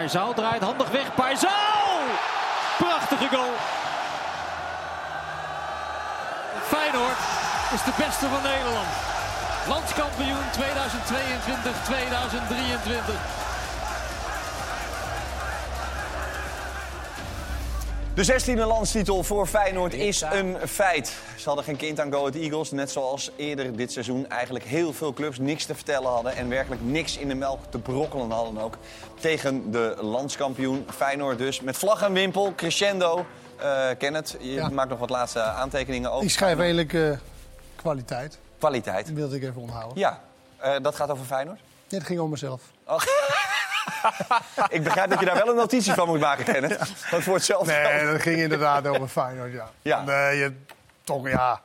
Paizao draait handig weg. Paizao! Prachtige goal. Feyenoord is de beste van Nederland. Landskampioen 2022-2023. De 16e landstitel voor Feyenoord is een feit. Ze hadden geen kind aan Go Ahead Eagles. Net zoals eerder dit seizoen eigenlijk heel veel clubs niks te vertellen hadden. En werkelijk niks in de melk te brokkelen hadden ook. Tegen de landskampioen Feyenoord dus. Met vlag en wimpel, crescendo. Uh, Kenneth, je Ja. maakt nog wat laatste aantekeningen over. Ik schrijf eigenlijk eh, kwaliteit. Kwaliteit. Dat wilde ik even onthouden. Ja, eh, dat gaat over Feyenoord. Dit ging om mezelf. Oh. Ik begrijp dat je daar wel een notitie van moet maken, Kenneth. Want voor hetzelfde Nee, dat ging inderdaad over Feyenoord, ja. Ja. Nee, je, toch, ja.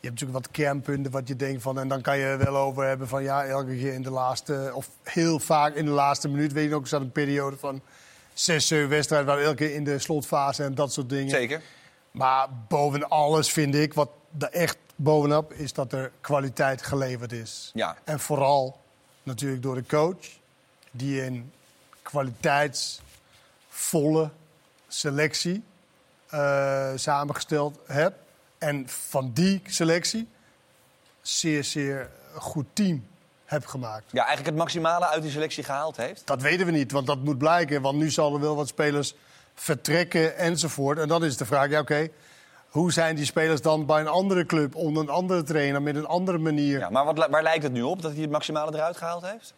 Je hebt natuurlijk wat kernpunten wat je denkt van... en dan kan je er wel over hebben van... ja, elke keer in de laatste... of heel vaak in de laatste minuut. Weet je ook, er zat een periode van... zes, zeven wedstrijden... waar elke keer in de slotfase en dat soort dingen. Zeker. Maar boven alles vind ik, wat er echt bovenop... is dat er kwaliteit geleverd is. Ja. En vooral natuurlijk door de coach... die een kwaliteitsvolle selectie eh, samengesteld hebt. En van die selectie zeer, zeer goed team hebt gemaakt. Ja, eigenlijk het maximale uit die selectie gehaald heeft. Dat weten we niet, want dat moet blijken. Want nu zal er wel wat spelers vertrekken enzovoort. En dan is de vraag, ja oké, hoe zijn die spelers dan bij een andere club... onder een andere trainer, met een andere manier? Ja, maar wat, waar lijkt het nu op? Dat hij het maximale eruit gehaald heeft?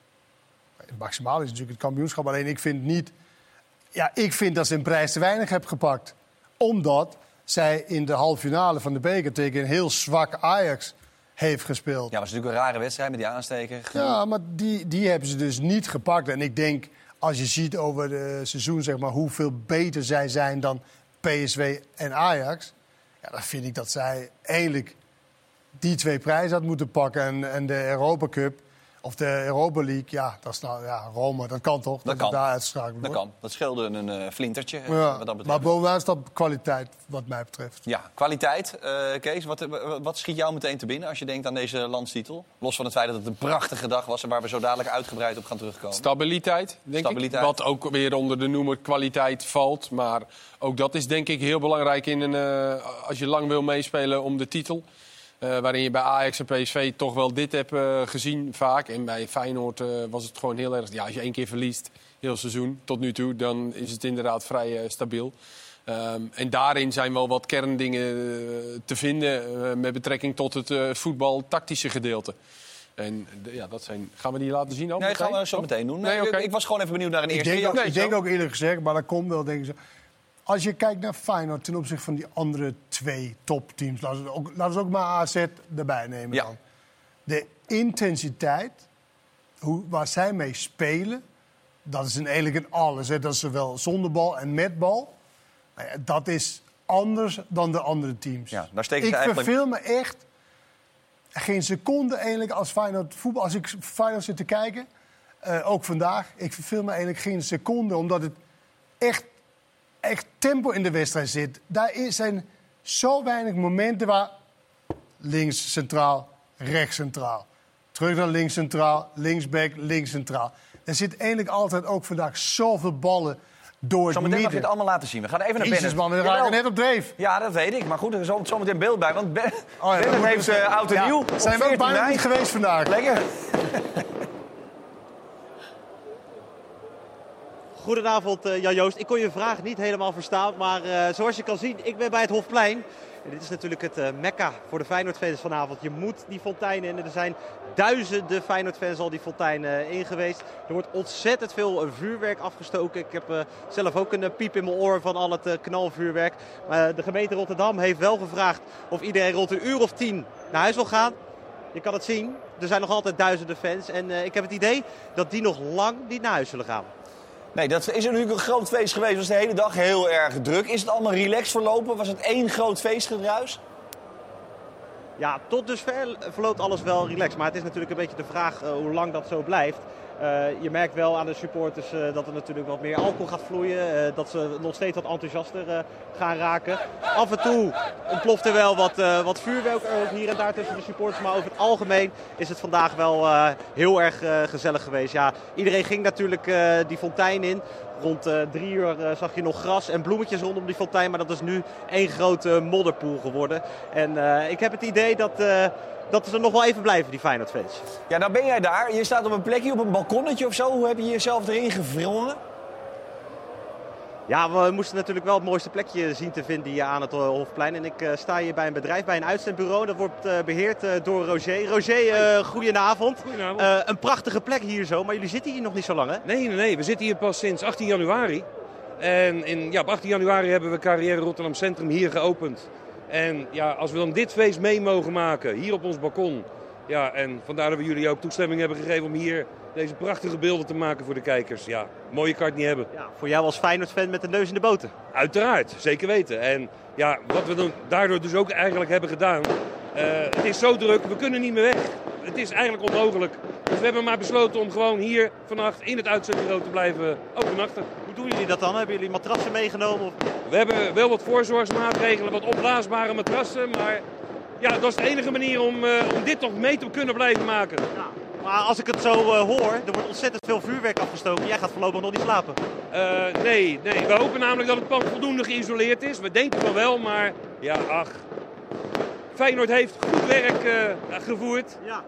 Maximaal is natuurlijk het kampioenschap. Alleen ik vind niet... Ja, ik vind dat ze een prijs te weinig hebben gepakt. Omdat zij in de halve finale van de beker tegen een heel zwak Ajax heeft gespeeld. Ja, was natuurlijk een rare wedstrijd met die aansteker. Ja, maar die, die hebben ze dus niet gepakt. En ik denk, als je ziet over het seizoen, zeg maar, hoeveel beter zij zijn dan PSV en Ajax. Ja, dan vind ik dat zij eigenlijk die twee prijzen had moeten pakken. En, en de Europa Cup, of de Europa League, ja, dat is nou, ja, Rome, dat kan toch? Dat het kan. daar uitschakelen Dat wordt. kan. Dat scheelde een eh, flintertje, eh, Ja, wat dat betreft. maar bovenaan staat kwaliteit, wat mij betreft. Ja, kwaliteit. Eh, Kees, wat, wat schiet jou meteen te binnen als je denkt aan deze landstitel? Los van het feit dat het een prachtige dag was en waar we zo dadelijk uitgebreid op gaan terugkomen. Stabiliteit, denk Stabiliteit. ik. Wat ook weer onder de noemer kwaliteit valt. Maar ook dat is denk ik heel belangrijk in een, eh, als je lang wil meespelen om de titel. Eh, waarin je bij Ajax en PSV toch wel dit hebt eh, gezien vaak. En bij Feyenoord eh, was het gewoon heel erg... Ja, als je één keer verliest, heel seizoen, tot nu toe... dan is het inderdaad vrij stabiel. Ehm, en daarin zijn wel wat kerndingen te vinden... met betrekking tot het eh, voetbal-tactische gedeelte. En ja, dat zijn... Gaan we die laten zien ook Nee, meteen? gaan we zo meteen doen. Nee, ik, ik was gewoon even benieuwd naar een Ik eerste denk, ook, ik denk ook eerlijk gezegd, maar dat komt wel, denk ik zo. Als je kijkt naar Feyenoord ten opzichte van die andere twee topteams... laten we ook, laten we ook maar AZ erbij nemen Ja. dan. De intensiteit, hoe, waar zij mee spelen... dat is een eigenlijk een alles. Hè. Dat is zowel zonder bal en met bal. Nou dat is anders dan de andere teams. Ja, daar steken ze ik eigenlijk- verveel me echt geen seconde eigenlijk als Feyenoord voetbal. Als ik Feyenoord zit te kijken, eh, ook vandaag, ik verveel me eigenlijk geen seconde, omdat het echt, echt tempo in de wedstrijd zit. Daar is- zijn zo weinig momenten waar links centraal, rechts centraal. Terug naar links centraal, linksback, links centraal. Er zit eigenlijk altijd ook vandaag zoveel ballen door het Zometeen mag je het allemaal laten zien. We gaan even naar Jezus Bennett. man, we Jawel. raken net op dreef. Ja, dat weet ik. Maar goed, er is zo- zometeen beeld bij. Want Ben- Oh ja, Bennett heeft uh, oud en Ja, nieuw. Zijn we ook 14 bijna niet geweest vandaag. Lekker. Goedenavond, eh, Jan Joost. Ik kon je vraag niet helemaal verstaan, maar eh, zoals je kan zien, ik ben bij het Hofplein. En dit is natuurlijk het eh, mekka voor de Feyenoord-fans vanavond. Je moet die fontein in. Er zijn duizenden Feyenoord-fans al die fontein eh, in geweest. Er wordt ontzettend veel vuurwerk afgestoken. Ik heb zelf ook een piep in mijn oor van al het knalvuurwerk. De gemeente Rotterdam heeft wel gevraagd of iedereen rond een uur of tien naar huis wil gaan. Je kan het zien, er zijn nog altijd duizenden fans. En ik heb het idee dat die nog lang niet naar huis zullen gaan. Nee, dat is natuurlijk een groot feest geweest. Het was de hele dag heel erg druk. Is het allemaal relaxed verlopen? Was het één groot feestgedruis? Ja, tot dusver verloopt alles wel relaxed. Maar het is natuurlijk een beetje de vraag eh, hoe lang dat zo blijft. Eh, je merkt wel aan de supporters eh, dat er natuurlijk wat meer alcohol gaat vloeien. eh, dat ze nog steeds wat enthousiaster gaan raken. Af en toe ontploft er wel wat, wat vuurwerk er hier en daar tussen de supporters. Maar over het algemeen is het vandaag wel heel erg gezellig geweest. Ja, iedereen ging natuurlijk die fontein in. Rond eh, drie uur eh, zag je nog gras en bloemetjes rondom die fontein. Maar dat is nu één grote modderpoel geworden. En eh, ik heb het idee dat, dat ze er nog wel even blijven, die Feyenoord-fans. Ja, nou ben jij daar. Je staat op een plekje, op een balkonnetje of zo. Hoe heb je jezelf erin gevrongen? Ja, we moesten natuurlijk wel het mooiste plekje zien te vinden hier aan het eh, Hofplein. En ik eh, sta hier bij een bedrijf, bij een uitzendbureau. Dat wordt eh, beheerd eh, door Roger. Roger, goedenavond. Goedenavond. Een prachtige plek hier zo, maar jullie zitten hier nog niet zo lang, hè? Nee, nee, nee. We zitten hier pas sinds 18 januari. En in, ja, op 18 januari hebben we Carrière Rotterdam Centrum hier geopend. En ja, als we dan dit feest mee mogen maken, hier op ons balkon. Ja, en vandaar dat we jullie ook toestemming hebben gegeven om hier deze prachtige beelden te maken voor de kijkers. Ja, mooie kan het niet hebben. Ja, voor jou als Feyenoord-fan met de neus in de boter. Uiteraard, zeker weten. En ja, wat we dan daardoor dus ook eigenlijk hebben gedaan. eh, het is zo druk, we kunnen niet meer weg. Het is eigenlijk onmogelijk. Dus we hebben maar besloten om gewoon hier vannacht in het uitzendbureau te blijven overnachten. Hoe doen jullie dat dan? Hebben jullie matrassen meegenomen? Of... We hebben wel wat voorzorgsmaatregelen, wat opblaasbare matrassen. Maar ja, dat is de enige manier om, eh, om dit toch mee te kunnen blijven maken. Ja. Maar als ik het zo eh, hoor, er wordt ontzettend veel vuurwerk afgestoken. Jij gaat voorlopig nog niet slapen. Eh, nee, nee, we hopen namelijk dat het pand voldoende geïsoleerd is. We denken van wel, maar ja, ach. Feyenoord heeft goed werk eh, gevoerd. Ja.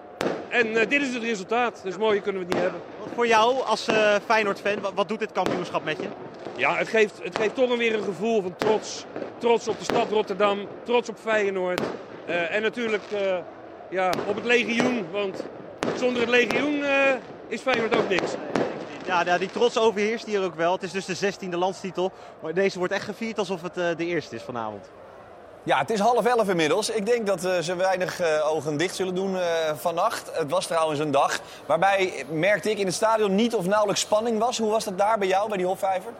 En dit is het resultaat. Dus mooier kunnen we het niet hebben. Wat voor jou als Feyenoord-fan, wat, wat doet dit kampioenschap met je? Ja, het geeft, het geeft toch weer een gevoel van trots. Trots op de stad Rotterdam, trots op Feyenoord. En natuurlijk ja, op het legioen, want zonder het legioen eh, is Feyenoord ook niks. Ja, ja, die trots overheerst hier ook wel. Het is dus de 16e landstitel. Maar deze wordt echt gevierd alsof het eh, de eerste is vanavond. Ja, het is half elf inmiddels. Ik denk dat eh, ze weinig ogen dicht zullen doen eh, vannacht. Het was trouwens een dag waarbij, merkte ik in het stadion, niet of nauwelijks spanning was. Hoe was dat daar bij jou, bij die Hofvijver?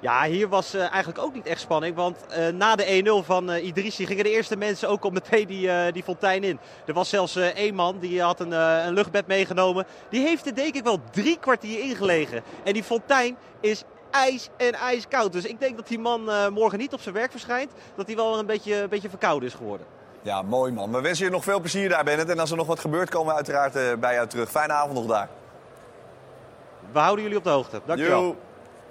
Ja, hier was eh, eigenlijk ook niet echt spanning. Want eh, na de 1-0 van eh, Idrissi gingen de eerste mensen ook al meteen die, die fontein in. Er was zelfs één man die had een, een luchtbed meegenomen. Die heeft er denk ik wel drie kwartier ingelegen. En die fontein is ijs en ijskoud. Dus ik denk dat die man morgen niet op zijn werk verschijnt. Dat hij wel een beetje, een beetje verkouden is geworden. Ja, mooi man. We wensen je nog veel plezier daar, Bennett. En als er nog wat gebeurt, komen we uiteraard bij jou terug. Fijne avond nog daar. We houden jullie op de hoogte. Dankjewel. Yo.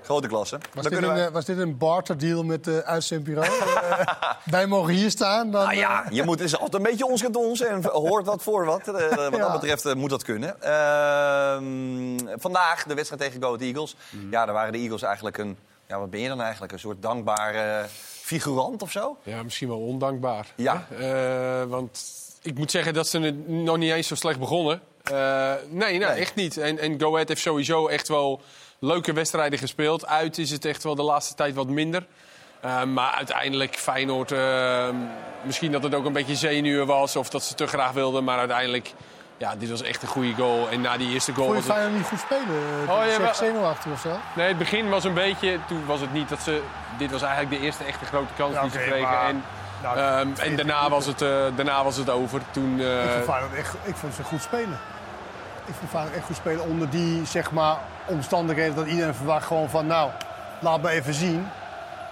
Grote klasse. Was, Dan dit kunnen een, eh, was dit een barterdeal met de uitzendbureau? Eh, wij mogen hier staan. Dan, Nou ja, eh, je moet, het is altijd een beetje ons ons en hoort wat voor wat. Eh, wat dat betreft eh, moet dat kunnen. Ehm, vandaag de wedstrijd tegen Go Ahead Eagles. Ja, daar waren de Eagles eigenlijk een... Ja, wat ben je dan eigenlijk? Een soort dankbare figurant of zo? Ja, misschien wel ondankbaar. Ja. Eh, want ik moet zeggen dat ze het nog niet eens zo slecht begonnen. Eh, nee, nee, echt niet. En, en Go Ahead heeft sowieso echt wel leuke wedstrijden gespeeld. Uit is het echt wel de laatste tijd wat minder. Eh, maar uiteindelijk Feyenoord... eh, misschien dat het ook een beetje zenuwen was of dat ze te graag wilden. Maar uiteindelijk, ja, dit was echt een goede goal. En na die eerste goal... Vond je was het- Feyenoord niet goed spelen? Oh, Oh, ja, zenuwachtig of zo? Nee, het begin was een beetje. Toen was het niet dat ze. Dit was eigenlijk de eerste echte grote kans Ja, die ze kregen. maar- En, Nou, ehm, en daarna, was het, eh, daarna was het over. Toen, eh, Ik vond Feyenoord echt, ik vond ze goed spelen. Ik vond Feyenoord echt goed spelen onder die zeg maar, omstandigheden dat iedereen verwacht gewoon van nou, laat me even zien.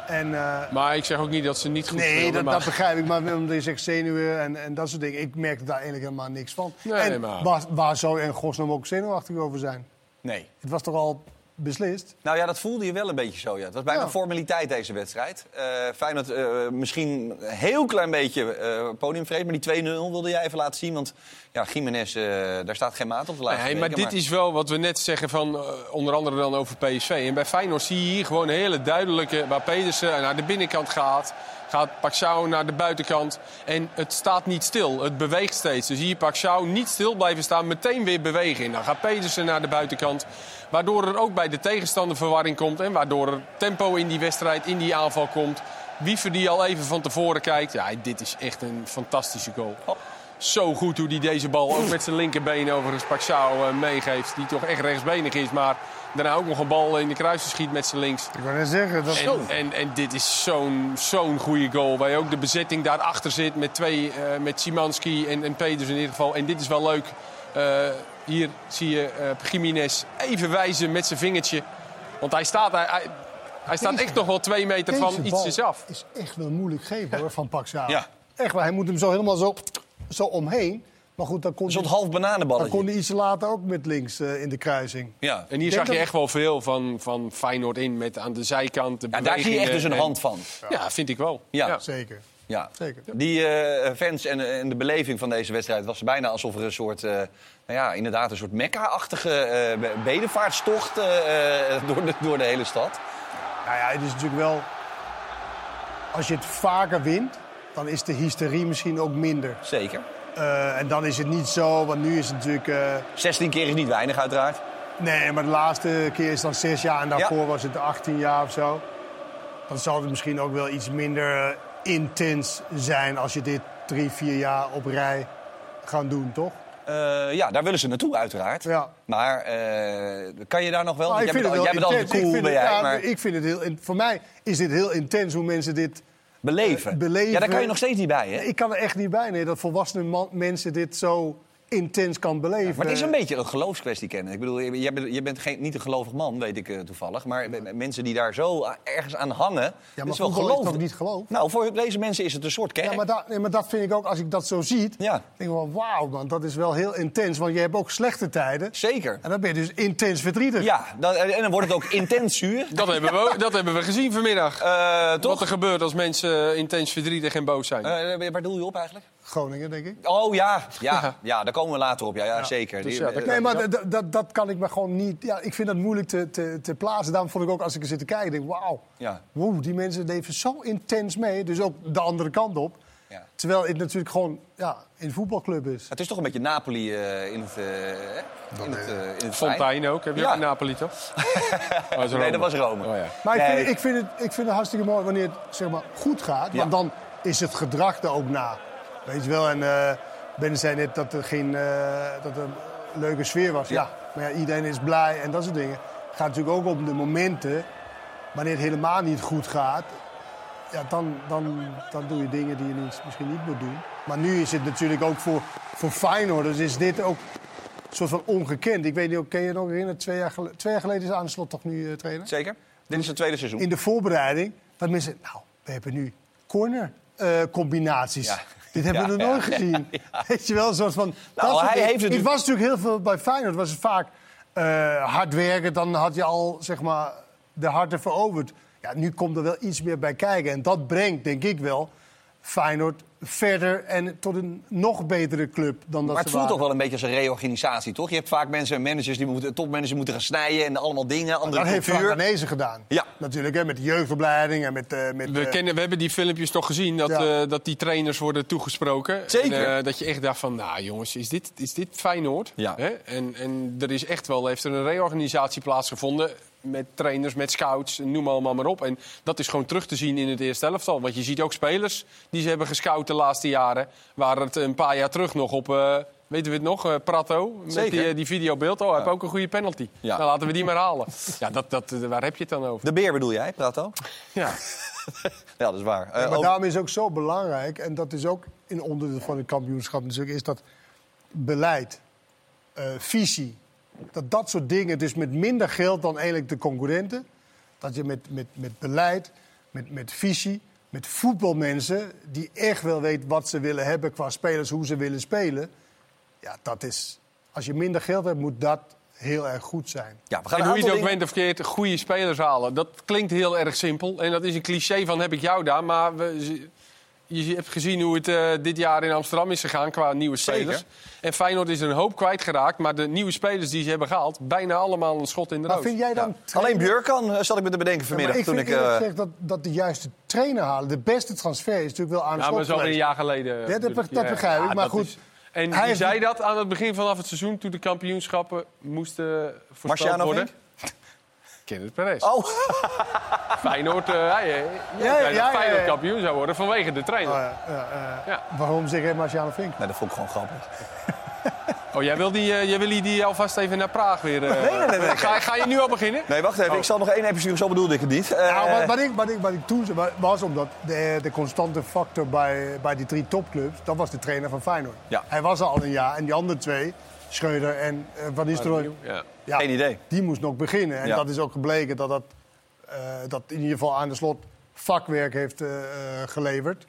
En, eh, maar ik zeg ook niet dat ze niet goed nee, speelden. dat, maar... dat begrijp ik. Maar omdat je zegt zenuwen en, en dat soort dingen. Ik merkte daar eigenlijk helemaal niks van. Nee, en maar- waar, waar zou in godsnaam ook zenuwachtig over zijn? Nee. Het was toch al beslist? Nou ja, dat voelde je wel een beetje zo. Ja. Het was bijna Ja. formaliteit deze wedstrijd. Eh Feyenoord eh, misschien een heel klein beetje eh podiumvrees. Maar die 2-0 wilde jij even laten zien. Want ja, Jiménez, eh, daar staat geen maat op de laatste Nee, maar dit is wel wat we net zeggen van onder andere dan over PSV. En bij Feyenoord zie je hier gewoon een hele duidelijke... waar Pedersen naar de binnenkant gaat... gaat Paxau naar de buitenkant. En het staat niet stil, het beweegt steeds. Dus hier Paxau niet stil blijven staan, meteen weer bewegen. En dan gaat Pedersen naar de buitenkant. Waardoor er ook bij de tegenstander verwarring komt... en waardoor er tempo in die wedstrijd, in die aanval komt. Wiever die al even van tevoren kijkt. Ja, dit is echt een fantastische goal. Zo goed hoe hij deze bal ook met zijn linkerbeen overigens Paxau eh, meegeeft. Die toch echt rechtsbenig is, maar daarna ook nog een bal in de kruising schiet met zijn links. Ik wou net zeggen. Dat... En, en, en dit is zo'n zo'n goede goal. Waar je ook de bezetting daarachter zit met twee, eh, met Simanski en, en Peters in ieder geval. En dit is wel leuk. Eh, hier zie je eh Jiménez even wijzen met zijn vingertje. Want hij staat, hij, hij, hij staat Deze- echt nog wel twee meter van iets af. is echt wel moeilijk geven hoor, van Paxao. Ja. Echt waar, hij moet hem zo helemaal zo, zo omheen. Maar goed, dan kon, Een soort hij, half dan kon bananenballetje. hij iets later ook met links eh, in de kruising. Ja. En hier zag je dat- echt wel veel van, van Feyenoord in. Met aan de zijkant de ja, daar zie je echt dus een en- hand van. Ja, vind ik wel. Ja. Zeker. Ja. Zeker. Die eh, fans en, en de beleving van deze wedstrijd was bijna alsof er een soort, eh, nou ja, inderdaad een soort Mekka-achtige eh, be- bedevaartstocht eh, eh, door, de, door de hele stad. Nou ja, het is natuurlijk wel... Als je het vaker wint, dan is de hysterie misschien ook minder. Zeker. Eh, en dan is het niet zo, want nu is het natuurlijk... eh, 16 keer is niet weinig, uiteraard. nee, maar de laatste keer is dan zes jaar en daarvoor Ja. was het 18 jaar of zo. Dan zal het misschien ook wel iets minder eh, intens zijn als je dit drie, vier jaar op rij gaat doen, toch? Eh, ja, daar willen ze naartoe, uiteraard. Ja. Maar eh, kan je daar nog wel... Ik jij bent, al- jij bent altijd cool, ik ben jij. ja, maar ik vind het heel, voor mij is dit heel intens hoe mensen dit beleven. eh, beleven. Ja, daar kan je nog steeds niet bij, hè? Ik kan er echt niet bij, nee, dat volwassene man- mensen dit zo intens kan beleven. Maar het is een beetje een geloofskwestie kennen. Ik bedoel, je bent, je bent geen, niet een gelovig man, weet ik eh, toevallig. Maar mensen die daar zo a- ergens aan hangen, Ja, dat maar is wel is geloof. toch niet geloof? Nou, voor deze mensen is het een soort kerk. Ja, maar dat, nee, maar dat vind ik ook, als ik dat zo zie, Ja. denk ik wel, wauw man, dat is wel heel intens. Want je hebt ook slechte tijden. Zeker. En dan ben je dus intens verdrietig. Ja, dat- en dan wordt het ook intens zuur. Dat hebben, we, dat hebben we gezien vanmiddag. Eh, Wat toch? er gebeurt als mensen intens verdrietig en boos zijn. Eh, waar doel je op eigenlijk? Groningen, denk ik. Oh ja, ja, ja, daar komen we later op. Ja, ja, zeker. Dus Die- ja, dat Nee, maar dat, dat, dat kan ik me gewoon niet... Ja, ik vind dat moeilijk te, te, te plaatsen. Daarom vond ik ook, als ik er zit te kijken, denk ik, wauw. Ja. Woe, die mensen leven zo intens mee. Dus ook de andere kant op. Ja. Terwijl het natuurlijk gewoon ja, een voetbalclub is. Het is toch een beetje Napoli eh, in het, eh, hè? in het, eh, in het Fontijn ook. Heb je Ja. ook in Napoli, toch? Oh, Nee, dat was Rome. Oh, ja. Maar ik, vind, ik, vind het, ik vind het hartstikke mooi wanneer het zeg maar, goed gaat. Ja. Want dan is het gedrag er ook na. Weet je wel, en eh Ben zei net dat er, geen, eh, dat er een leuke sfeer was. Ja. maar ja, iedereen is blij en dat soort dingen. Het gaat natuurlijk ook om de momenten wanneer het helemaal niet goed gaat. Ja, dan, dan, dan doe je dingen die je niet, misschien niet moet doen. Maar nu is het natuurlijk ook voor, voor Feyenoorders is dit ook een soort van ongekend. Ik weet niet, ken je je nog herinneren? Twee jaar, geleden, twee jaar geleden is aan de slot toch nu eh, trainer? Zeker. Dit is het tweede seizoen. in de voorbereiding. Dat mensen, nou, we hebben nu corner-combinaties. Ja. Dit hebben we nog nooit gezien. Weet je wel, een soort van... Nou, hij heeft het nu- was natuurlijk heel veel bij Feyenoord. was het vaak eh, hard werken. Dan had je al, zeg maar, de harten veroverd. Ja, nu komt er wel iets meer bij kijken. En dat brengt, denk ik wel, Feyenoord verder en tot een nog betere club dan dat Maar het ze voelt toch wel een beetje als een reorganisatie, toch? Je hebt vaak mensen, managers die moeten, topmanagers moeten gaan snijden en allemaal dingen, andere Dat heeft Frank cultuur. Gedaan. Ja. Natuurlijk, hè, met de jeugdopleiding en met... eh, met We, eh, kennen, we hebben die filmpjes toch gezien, dat, Ja. eh, dat die trainers worden toegesproken. Zeker. En, eh, dat je echt dacht van, nou jongens, is dit, is dit Feyenoord? Ja. Hè? En, en er is echt wel, heeft er een reorganisatie plaatsgevonden met trainers, met scouts, noem allemaal maar op. En dat is gewoon terug te zien in het eerste elftal. Want je ziet ook spelers die ze hebben gescout de laatste jaren... waar het een paar jaar terug nog op... eh, Weten we het nog? eh, Prato, met die, eh, die videobeeld. Oh, hij heeft ook een goede penalty. Ja. Nou, laten we die maar halen. Ja, dat, dat, waar heb je het dan over? De beer bedoel jij, Prato? Ja. Ja, dat is waar. Eh, Ja, maar daarom is het ook zo belangrijk, en dat is ook in onderdeel van het kampioenschap natuurlijk, is dat beleid, eh, visie, dat dat soort dingen, dus met minder geld dan eigenlijk de concurrenten, dat je met, met, met beleid, met, met visie, met voetbalmensen die echt wel weten wat ze willen hebben qua spelers, hoe ze willen spelen, ja, dat is, als je minder geld hebt, moet dat heel erg goed zijn. ja, we gaan En hoe je het ook dingen- bent of verkeerd, goede spelers halen. Dat klinkt heel erg simpel. En dat is een cliché van heb ik jou daar. Maar we, je hebt gezien hoe het eh, dit jaar in Amsterdam is gegaan qua nieuwe spelers. Zeker. En Feyenoord is er een hoop kwijtgeraakt. Maar de nieuwe spelers die ze hebben gehaald, bijna allemaal een schot in de Maar roos. vind jij dan... Alleen Björkan eh, zat ik me te bedenken Ja, vanmiddag. ik toen vind ik, eh, gezegd dat, dat de juiste trainer halen. De beste transfer is natuurlijk wel aan de Ja, maar zo een jaar geleden. dat natuurlijk. be- dat begrijp ik, maar goed. is- en Hij zei dat aan het begin vanaf het seizoen, toen de kampioenschappen moesten voorspeld worden. Vink? Kenneth Perez. Oh, Feyenoord, eh, hij, eh, ja, dat ja, Feyenoord ja. kampioen zou worden vanwege de trainer. Oh, ja, ja, ja. Ja. Waarom zeg je Marciano Vink? nee, dat vond ik gewoon grappig. Oh, jij wil die, eh, jij wil die, die alvast even naar Praag weer... eh, Nee, nee, nee, nee. Ga, ga je nu al beginnen? Nee, wacht even. Ik zal nog één episode, zo bedoelde ik het niet. Eh, Nou, wat, wat, ik, wat, ik, wat ik toen zei, wa- was omdat de, de constante factor bij, bij die drie topclubs, dat was de trainer van Feyenoord. Ja. Hij was er al een jaar en die andere twee, Schreuder en uh, Van Nistelrooy, Ja. ja, Geen idee. die moest nog beginnen. En Ja. dat is ook gebleken dat dat, eh, dat in ieder geval aan de slot vakwerk heeft eh, geleverd.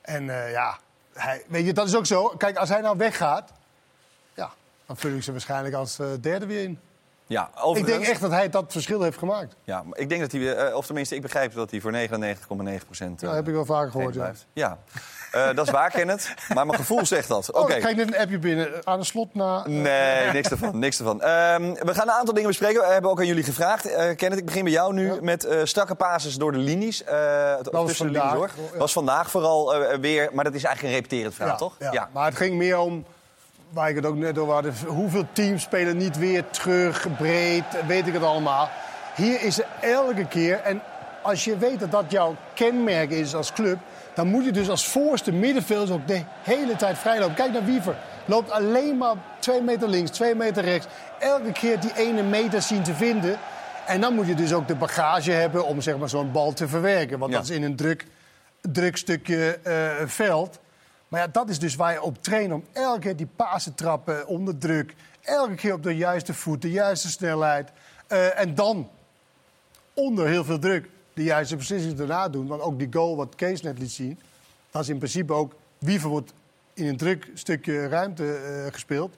En eh, ja, hij, weet je, dat is ook zo. Kijk, als hij nou weggaat, dan vul ik ze waarschijnlijk als derde weer in. Ja, Ik overigens, denk echt dat hij dat verschil heeft gemaakt. Ja, maar ik denk dat hij, eh, of tenminste, ik begrijp dat hij voor 99,9 procent. Ja, dat heb ik wel vaker gehoord. Ja. blijft. Ja, Eh, dat is waar, Kenneth. Maar mijn gevoel zegt dat. Oké. Oh, ik krijg net een appje binnen. Aan de slot na... Nee, niks ervan. Niks ervan. Ehm, we gaan een aantal dingen bespreken. We hebben ook aan jullie gevraagd. Eh Kenneth, ik begin bij jou nu met eh, strakke passes door de linies. eh, of was tussen de vandaag. linies door. Ja. was vandaag vooral eh, weer, maar dat is eigenlijk een repeterend verhaal, toch? Ja. Maar het ging meer om, waar ik het ook net over had, hoeveel teams spelen niet weer terug, breed, weet ik het allemaal. Hier is er elke keer, en als je weet dat dat jouw kenmerk is als club, dan moet je dus als voorste middenvelder ook de hele tijd vrijlopen. Kijk naar Wiever. Loopt alleen maar twee meter links, twee meter rechts. Elke keer die ene meter zien te vinden. En dan moet je dus ook de bagage hebben om zeg maar, zo'n bal te verwerken. Want Ja. dat is in een druk, druk stukje eh, veld. Maar ja, dat is dus waar je op traint. Om elke keer die pasen trappen onder druk. Elke keer op de juiste voet, de juiste snelheid. Eh, en dan onder heel veel druk de juiste beslissing daarna doen. Want ook die goal wat Kees net liet zien... dat is in principe ook... Wiever wordt in een druk stukje ruimte eh, gespeeld.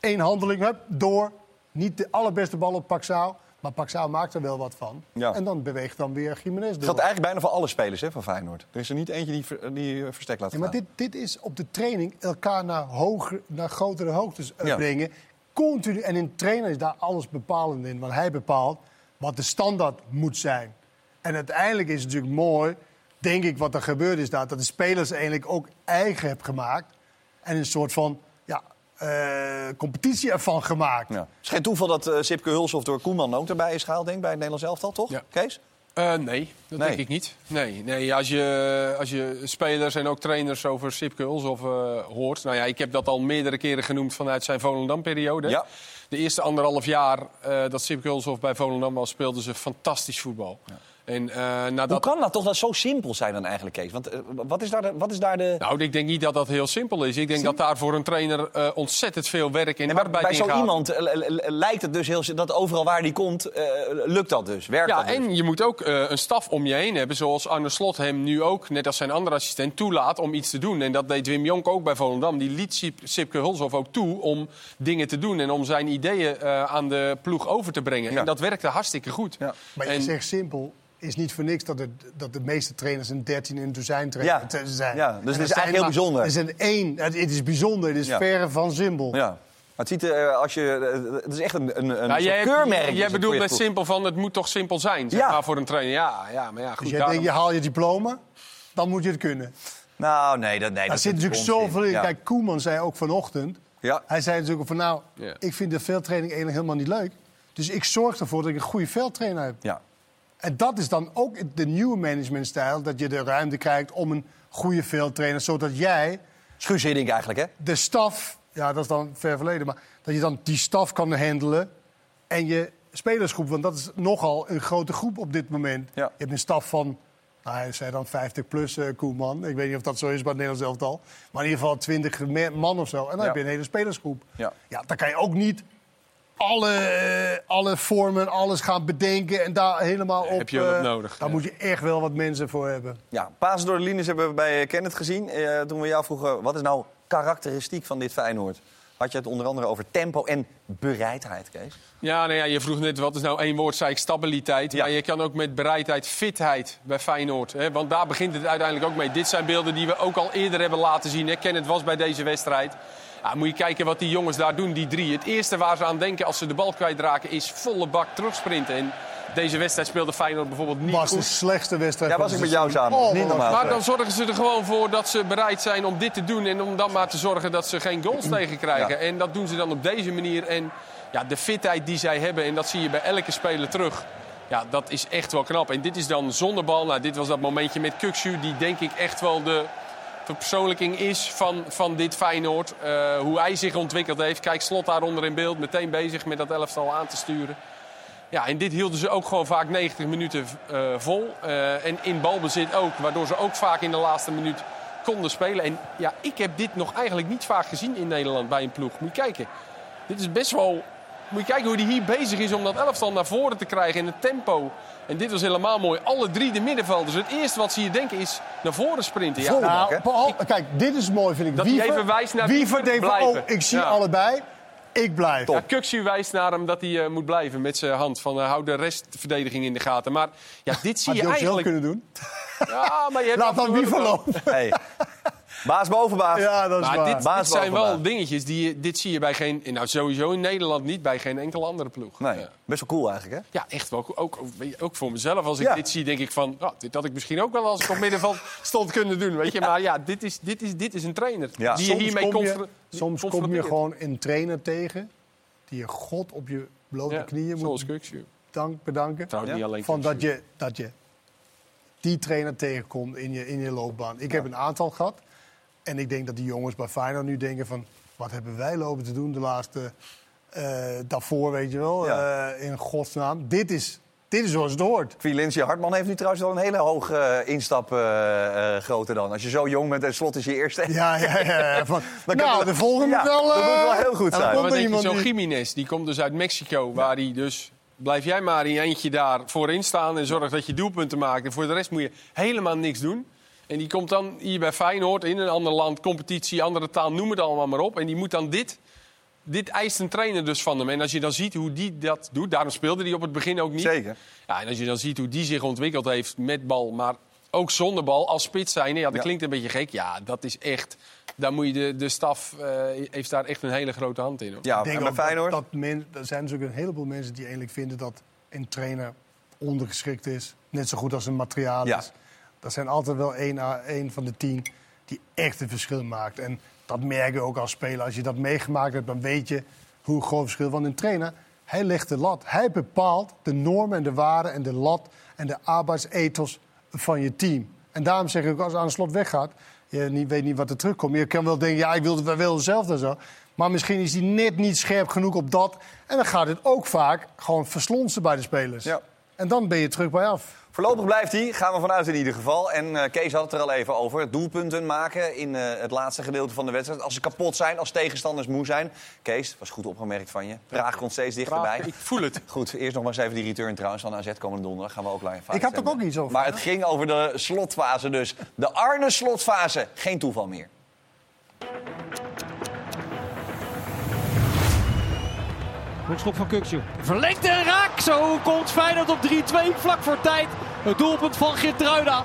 Eén handeling, hup, door. Niet de allerbeste bal op Paxao. Maar Paxao maakt er wel wat van. Ja. En dan beweegt dan weer Jiménez Dat door. geldt eigenlijk bijna voor alle spelers hè, van Feyenoord. Er is er niet eentje die, ver- die eh, verstek laat Ja, gaan. maar dit, dit is op de training elkaar naar, hoger, naar grotere hoogtes eh, Ja. brengen. Continu. En een trainer is daar alles bepalend in. Want hij bepaalt wat de standaard moet zijn. En uiteindelijk is het natuurlijk mooi, denk ik, wat er gebeurd is daar. Dat de spelers eigenlijk ook eigen hebben gemaakt. En een soort van ja, eh, competitie ervan gemaakt. Ja. Het is geen toeval dat eh, Sipke Hulshoff door Koeman ook erbij is gehaald, denk ik, bij het Nederlands elftal, toch? Ja. Kees? Eh, nee, dat Nee. denk ik niet. Nee, nee als, je, als je spelers en ook trainers over Sipke Hulshoff eh hoort... Nou ja, ik heb dat al meerdere keren genoemd vanuit zijn Volendam-periode. Ja. De eerste anderhalf jaar eh, dat Sipke Hulshoff bij Volendam was... speelden ze fantastisch voetbal. En, eh, Hoe nadat... kan dat toch dat zo simpel zijn dan eigenlijk, Kees? Want eh, wat, is daar de, wat is daar de... Nou, ik denk niet dat dat heel simpel is. Ik denk dat daar voor een trainer eh, ontzettend veel werk en Nee, maar arbeid bij in zo gaat. iemand lijkt het dus heel dat overal waar die komt, eh, lukt dat dus, werkt Ja, dat dus. en je moet ook eh, een staf om je heen hebben, zoals Arne Slot hem nu ook, net als zijn andere assistent, toelaat om iets te doen. En dat deed Wim Jonk ook bij Volendam. Die liet Sip- Sipke Hulshoff ook toe om dingen te doen en om zijn ideeën eh, aan de ploeg over te brengen. Ja. En dat werkte hartstikke goed. Ja. Maar je En- zegt simpel, is niet voor niks dat, de dat de meeste trainers een 13 in een dozijn Ja. te- zijn. Ja, dus En het is eigenlijk heel bijzonder. Er zijn één, het, het is bijzonder, het is Ja. verre van simpel. Ja. Maar het, ziet, er, als je, eh, het is echt een, een, een jij, keurmerk. jij is het bedoelt met simpel van het moet toch simpel zijn, zeg Ja. maar, voor een trainer. Ja, ja maar ja, goed. Dus jij daarom- denkt, je haal je diploma, dan moet je het kunnen. Nou, nee, dat, nee, Daar dat zit is natuurlijk onzin. zoveel in. Ja. Kijk, Koeman zei ook vanochtend, Ja. hij zei natuurlijk van nou, Ja. ik vind de veldtraining eigenlijk helemaal niet leuk. Dus ik zorg ervoor dat ik een goede veldtrainer heb. Ja. En dat is dan ook de nieuwe managementstijl. Dat je de ruimte krijgt om een goede veldtrainer. Zodat jij Schuus Hiddink eigenlijk, hè? de staf... Ja, dat is dan ver verleden. Maar dat je dan die staf kan handelen. En je spelersgroep. Want dat is nogal een grote groep op dit moment. Ja. Je hebt een staf van... Nou, hij zei dan 50 plus eh Koeman. Ik weet niet of dat zo is bij het Nederlands elftal. Maar in ieder geval 20 me- man of zo. En dan Ja. heb je een hele spelersgroep. Ja. ja, dan kan je ook niet alle, eh, alle vormen, alles gaan bedenken en daar helemaal op... heb je wel eh, nodig, Daar ja. moet je echt wel wat mensen voor hebben. Ja, pasen door de linies hebben we bij Kenneth gezien. Eh, toen we jou vroegen, wat is nou karakteristiek van dit Feyenoord? Had je het onder andere over tempo en bereidheid, Kees? Ja, nou ja, je vroeg net, wat is nou één woord, zei ik, stabiliteit. Ja. Maar je kan ook met bereidheid, fitheid bij Feyenoord. Hè? Want daar begint het uiteindelijk ook mee. Dit zijn beelden die we ook al eerder hebben laten zien. Hè? Kenneth was bij deze wedstrijd. Ja, moet je kijken wat die jongens daar doen, die drie. Het eerste waar ze aan denken als ze de bal kwijtraken is volle bak terugsprinten. En deze wedstrijd speelde Feyenoord bijvoorbeeld niet was de goed. slechtste wedstrijd Ja, was ik het met jou samen. Oh, Niet normaal. Maar dan zorgen ze er gewoon voor dat ze bereid zijn om dit te doen. En om dan maar te zorgen dat ze geen goals tegenkrijgen. Ja. En dat doen ze dan op deze manier. En ja, de fitheid die zij hebben, en dat zie je bij elke speler terug. Ja, dat is echt wel knap. En dit is dan zonder bal. Nou, dit was dat momentje met Kuksu. Die denk ik echt wel de verpersoonlijking is van, van dit Feyenoord. Eh, hoe hij zich ontwikkeld heeft. Kijk, Slot daaronder in beeld. Meteen bezig met dat elftal aan te sturen. Ja, en dit hielden ze ook gewoon vaak 90 minuten eh, vol. Eh, en in balbezit ook, waardoor ze ook vaak in de laatste minuut konden spelen. En ja, ik heb dit nog eigenlijk niet vaak gezien in Nederland bij een ploeg. Moet je kijken. Dit is best wel... Moet je kijken hoe hij hier bezig is om dat elftal naar voren te krijgen in het tempo. En dit was helemaal mooi. Alle drie de middenvelders. Het eerste wat ze hier denken is naar voren sprinten. Ja, Nou? Paul, kijk, dit is mooi, vind ik. Dat hij Wiever, even wijst naar Wiever denkt van, oh, ik zie Ja. allebei. Ik blijf. Ja, Kuxu wijst naar hem dat hij eh, moet blijven met zijn hand. Van uh, hou de restverdediging in de gaten. Maar ja, dit zie Had je eigenlijk... kunnen doen. Ja, maar je hebt Laat dan wie verlopen. Hey. Baas boven baas. Ja, dat is Maar waar. dit, Baas dit zijn wel baas. dingetjes die je, dit zie je bij geen, nou sowieso in Nederland niet, bij geen enkele andere ploeg. Nee, Ja. best wel cool eigenlijk, hè? Ja, echt wel. Ook, ook, weet je, ook voor mezelf. Als ik Ja. dit zie, denk ik van... Oh, dit had ik misschien ook wel als ik op middenveld stond kunnen doen. Weet je? Maar ja, dit is, dit is, dit is een trainer. Ja. Die je Soms hiermee kom je, soms kom je gewoon een trainer tegen... die je God op je blote Ja, knieën Zoals moet Kuxu. dank, bedanken. Trouwens, Ja. niet alleen Van dat je, dat je die trainer tegenkomt in je, in je loopbaan. Ik heb een aantal gehad. En ik denk dat die jongens bij Feyenoord nu denken van... wat hebben wij lopen te doen de laatste... eh, daarvoor, weet je wel, Ja. eh, in godsnaam. Dit is, dit is zoals het hoort. Valencia Hartman heeft nu trouwens wel een hele hoge eh, instap eh, eh, grootte dan. Als je zo jong bent en slot is je eerste. Ja, ja, ja. Van, Dan kan nou, de volgende Ja, moet wel... dat moet wel heel goed dan zijn. komt Maar er iemand zo die- Jiménez, die komt dus uit Mexico, waar hij dus... Blijf jij maar in je eentje daar voorin staan en zorg dat je doelpunten maakt. En voor de rest moet je helemaal niks doen. En die komt dan hier bij Feyenoord in een ander land, competitie, andere taal, noem het allemaal maar op. En die moet dan dit... Dit eist een trainer dus van hem. En als je dan ziet hoe die dat doet, daarom speelde hij op het begin ook niet. Zeker. Ja, en als je dan ziet hoe die zich ontwikkeld heeft met bal, maar ook zonder bal, als spits zijn, ja, dat Ja. klinkt een beetje gek. Ja, dat is echt. Daar moet je de, de staf eh, heeft daar echt een hele grote hand in. Hoor. Ja, Ik denk en bij ook dat, Feyenoord? dat men, er zijn natuurlijk een heleboel mensen die eigenlijk vinden dat een trainer ondergeschikt is. Net zo goed als een materiaal Ja. is. Dat zijn altijd wel één, één van de tien die echt een verschil maakt. En dat merk je ook als speler. Als je dat meegemaakt hebt, dan weet je hoe groot verschil. Want een trainer, hij legt de lat. Hij bepaalt de normen en de waarden en de lat en de arbeidsethos van je team. En daarom zeg ik ook, als aan de slot weggaat, je niet, weet niet wat er terugkomt. Je kan wel denken, ja, ik wilde, hetzelfde en zo. Maar misschien is hij net niet scherp genoeg op dat. En dan gaat het ook vaak gewoon verslonsen bij de spelers. Ja. En dan ben je terug bij af. Voorlopig blijft hij, gaan we vanuit in ieder geval. En eh, Kees had het er al even over. Doelpunten maken in eh, het laatste gedeelte van de wedstrijd. Als ze kapot zijn, als tegenstanders moe zijn. Kees, was goed opgemerkt van je. Praag komt steeds dichterbij. Ik voel het. Goed, eerst nog maar eens even die return trouwens van AZ komende donderdag. Gaan we ook live Ik had er ook iets over. Maar het ging over de slotfase dus. De Arne-slotfase. Geen toeval meer. Hoekschop van Kukcu. Verlengt en raak. Zo komt Feyenoord op 3-2 vlak voor tijd. Het doelpunt van Geertruida.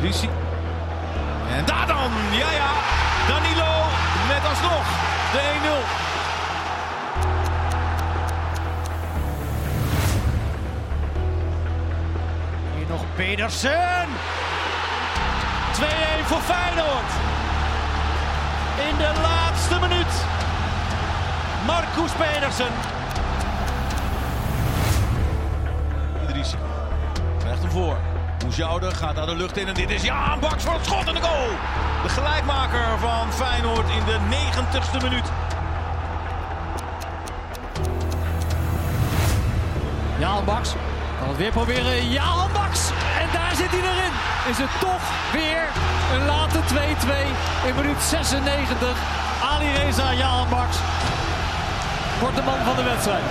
Ricci. En daar dan, ja ja, Danilo met alsnog de 1-0. Hier nog Pedersen. 2-1 voor Feyenoord. In de laatste minuut. Marcus Pedersen. Idrissi krijgt hem voor. Gaat naar de lucht in en dit is Jaan Baks voor het schot en de goal. De gelijkmaker van Feyenoord in de 90ste minuut. Jaan Baks kan het weer proberen. Jaan Baks. En daar zit hij erin. Is het toch weer een late 2-2 in minuut 96. Ali Reza Jaan Baks wordt de man van de wedstrijd.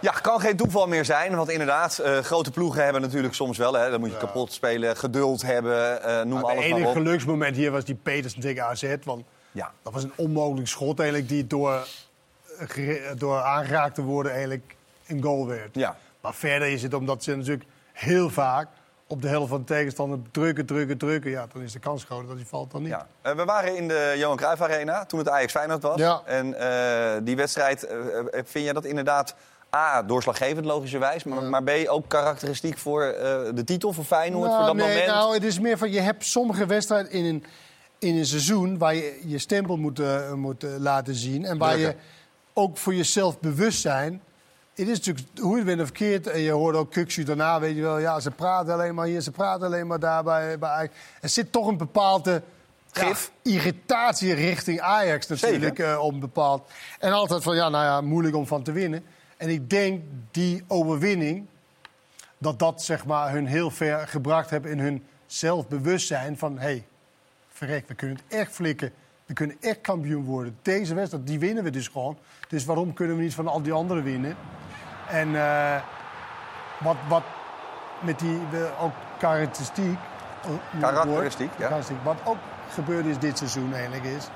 Ja, kan geen toeval meer zijn. Want inderdaad, eh, grote ploegen hebben natuurlijk soms wel. Hè, dan moet je kapot spelen, geduld hebben, eh, noem Maar alles het enige op. geluksmoment hier was die Petersen tegen AZ. Want Ja. dat was een onmogelijk schot eigenlijk die door, eh, door aangeraakt te worden eigenlijk een goal werd. Ja. Maar verder is het omdat ze natuurlijk heel vaak op de helft van de tegenstander drukken, drukken, drukken. Ja, dan is de kans groot dat hij valt dan niet. Ja. Eh, we waren in de Johan Cruijff Arena toen het Ajax Feyenoord was. Ja. En eh, die wedstrijd, eh, vind jij dat inderdaad A, doorslaggevend logischerwijs... maar, maar B, ook karakteristiek voor de titel voor Feyenoord, voor dat nee, moment? nou, het is meer van je hebt sommige wedstrijden in een, in een seizoen waar je je stempel moet, moet laten zien. En waar je ook voor jezelf bewust zijn. Het is natuurlijk, hoe je het bent of verkeerd, en je hoorde ook Kuxu daarna, weet je wel, ja, ze praten alleen maar hier, ze praten alleen maar daar bij, bij Ajax. Er zit toch een bepaalde ja, Gif. irritatie richting Ajax natuurlijk, eh, een bepaald. En altijd van, ja, nou ja, moeilijk om van te winnen. En ik denk die overwinning, dat dat zeg maar, hun heel ver gebracht heeft in hun zelfbewustzijn van... hé, hey, verrek, we kunnen het echt flikken. We kunnen echt kampioen worden. Deze wedstrijd, die winnen we dus gewoon. Dus waarom kunnen we niet van al die anderen winnen? En eh, wat, wat met die ook karakteristiek. eh, Karakteristiek, woord, ja. karakteristiek, Wat ook gebeurd is dit seizoen eigenlijk is.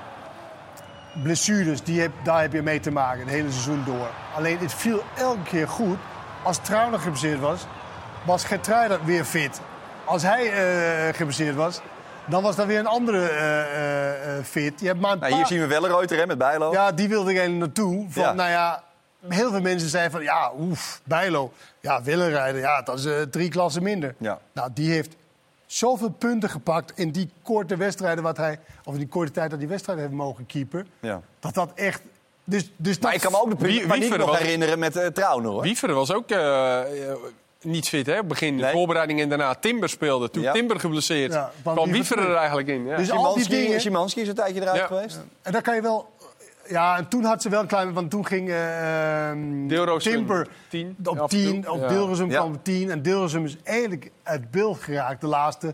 Blessures, die heb, daar heb je mee te maken, het hele seizoen door. Alleen het viel elke keer goed. Als Trauner geblesseerd was, was Gertruida weer fit. Als hij eh geblesseerd was, dan was dan weer een andere eh, eh, eh, fit. Je hebt maar een Nou, hier zien we wel een Reuter hè, met Bijlo. ja, die wilde ik eigenlijk naartoe. Van, Ja. Nou ja, heel veel mensen zeiden van, ja, oef, Bijlo. Ja, willenrijden, ja, dat is drie klassen minder. Ja. Nou, die heeft zoveel punten gepakt in die korte wedstrijden... Wat hij, of in die korte tijd dat die wedstrijd heeft mogen keeper... Ja. dat dat echt... Dus, dus Maar dat, ik kan me ook de punten paniek nog was- herinneren met uh, Trauner, hoor. Wiever was ook niet fit, hè? Begin de Nee. voorbereiding en daarna Timber speelde. Toen Ja. Timber geblesseerd, Ja, kwam Wiever er eigenlijk in. Ja. Dus al die dingen... Szymanski is een tijdje eruit Ja. geweest. En daar kan je wel... Ja, en toen had ze wel een klein... Want toen ging eh, ehm, Timber 10, op af en 10. toe. Op Ja. kwam op 10. En Deelrosum is eigenlijk uit beeld geraakt de laatste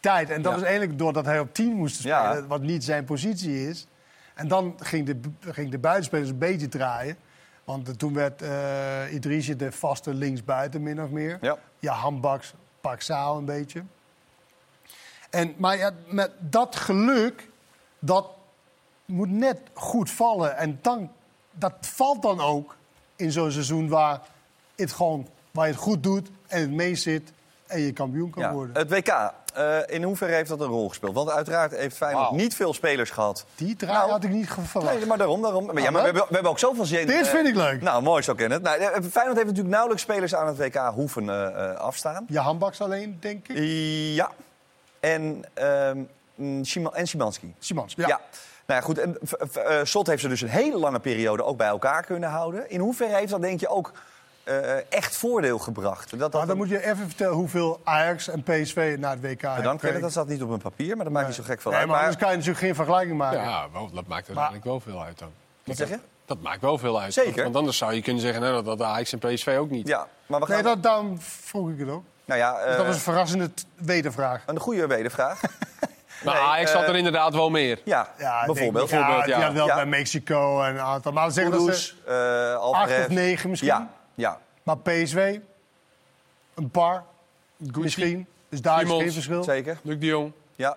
tijd. En dat Ja. is eigenlijk doordat hij op 10 moest spelen. Ja. Wat niet zijn positie is. En dan ging de, ging de buitenspelers een beetje draaien. Want toen werd eh Idrisje de vaste linksbuiten, min of meer. Ja. Ja, Paxao een beetje. En, maar ja, met dat geluk, dat moet net goed vallen. En dan, dat valt dan ook in zo'n seizoen waar, het gewoon, waar je het goed doet en het mee zit en je kampioen kan Ja. worden. Het WK, eh, in hoeverre heeft dat een rol gespeeld? Want uiteraard heeft Feyenoord niet veel spelers gehad. Die draai Nou, had ik niet verwacht. Nee, maar daarom. daarom. Maar, ja, maar we, hebben, we hebben ook zoveel zin. Dit eh, vind ik leuk. Nou, mooi zo kennen. Nou, eh, Feyenoord heeft natuurlijk nauwelijks spelers aan het WK hoeven eh, eh, afstaan. Je handbaks alleen, denk ik. Ja. En, ehm mm, en Szymanski. Simons, Ja. ja. Nou ja, goed. En eh, Slot heeft ze dus een hele lange periode ook bij elkaar kunnen houden. In hoeverre heeft dat, denk je, ook eh, echt voordeel gebracht? Dat, dat Maar dan moet je even vertellen hoeveel Ajax en PSV naar het WK hebben Kenneth. Dat staat niet op mijn papier, maar dat maakt niet zo gek veel Nee, uit. maar Maar, anders kan je natuurlijk geen vergelijking maken. Ja, wel, dat maakt er Maar- eigenlijk wel veel uit dan. wat zeg je? Dat maakt wel veel uit. Zeker. Want anders zou je kunnen zeggen nou, dat, dat Ajax en PSV ook niet. Ja, maar we gaan... Nee, dat, daarom vroeg ik het ook. Nou ja, Dus dat eh, was een verrassende wedervraag. een goede wedervraag. Maar Nee, Ajax eh, had er inderdaad wel meer. Ja, Ja, bijvoorbeeld. Ik. ja, ja. die had wel Ja. bij Mexico en een aantal. Maar zeggen dat ze Kudus, eh Alvarez. acht of negen misschien. Ja, ja. Maar PSV, een paar misschien. Dus daar is geen verschil. zeker. Luc de Jong. Ja.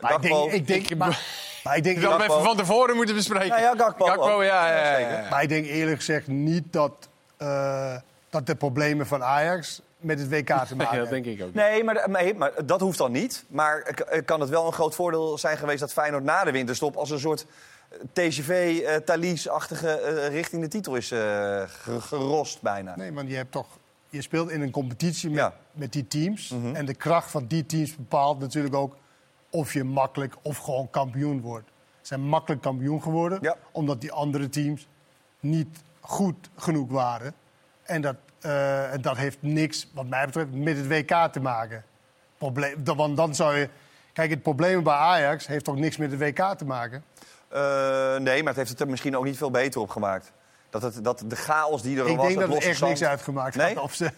Maar ik denk, ik denk, Ik- maar, maar ik denk, Dat we even van tevoren moeten bespreken. Nou ja, Gakpo ja, ja, ja, ja. maar ik denk eerlijk gezegd niet dat, eh, dat de problemen van Ajax met het WK te maken Nee, dat hebben. denk ik ook. niet. Nee maar, nee, maar dat hoeft dan niet. Maar k- kan het wel een groot voordeel zijn geweest dat Feyenoord na de winterstop... als een soort eh, TGV, eh Thalys-achtige eh, richting de titel is eh, ge- gerost bijna. Nee, want je, hebt toch, je speelt in een competitie met, Ja. Mhm. met die teams. En de kracht van die teams bepaalt natuurlijk ook of je makkelijk of gewoon kampioen wordt. Ze zijn makkelijk kampioen geworden, Ja. omdat die andere teams niet goed genoeg waren. En dat, en dat heeft niks, wat mij betreft, met het WK te maken. Probleem, want dan zou je... Kijk, het probleem bij Ajax heeft toch niks met het WK te maken? Eh, nee, maar het heeft het er misschien ook niet veel beter op gemaakt. Dat, het, dat de chaos die er Ik was, denk dat het losse echt zand- niks uitgemaakt Nee? had. Of ze,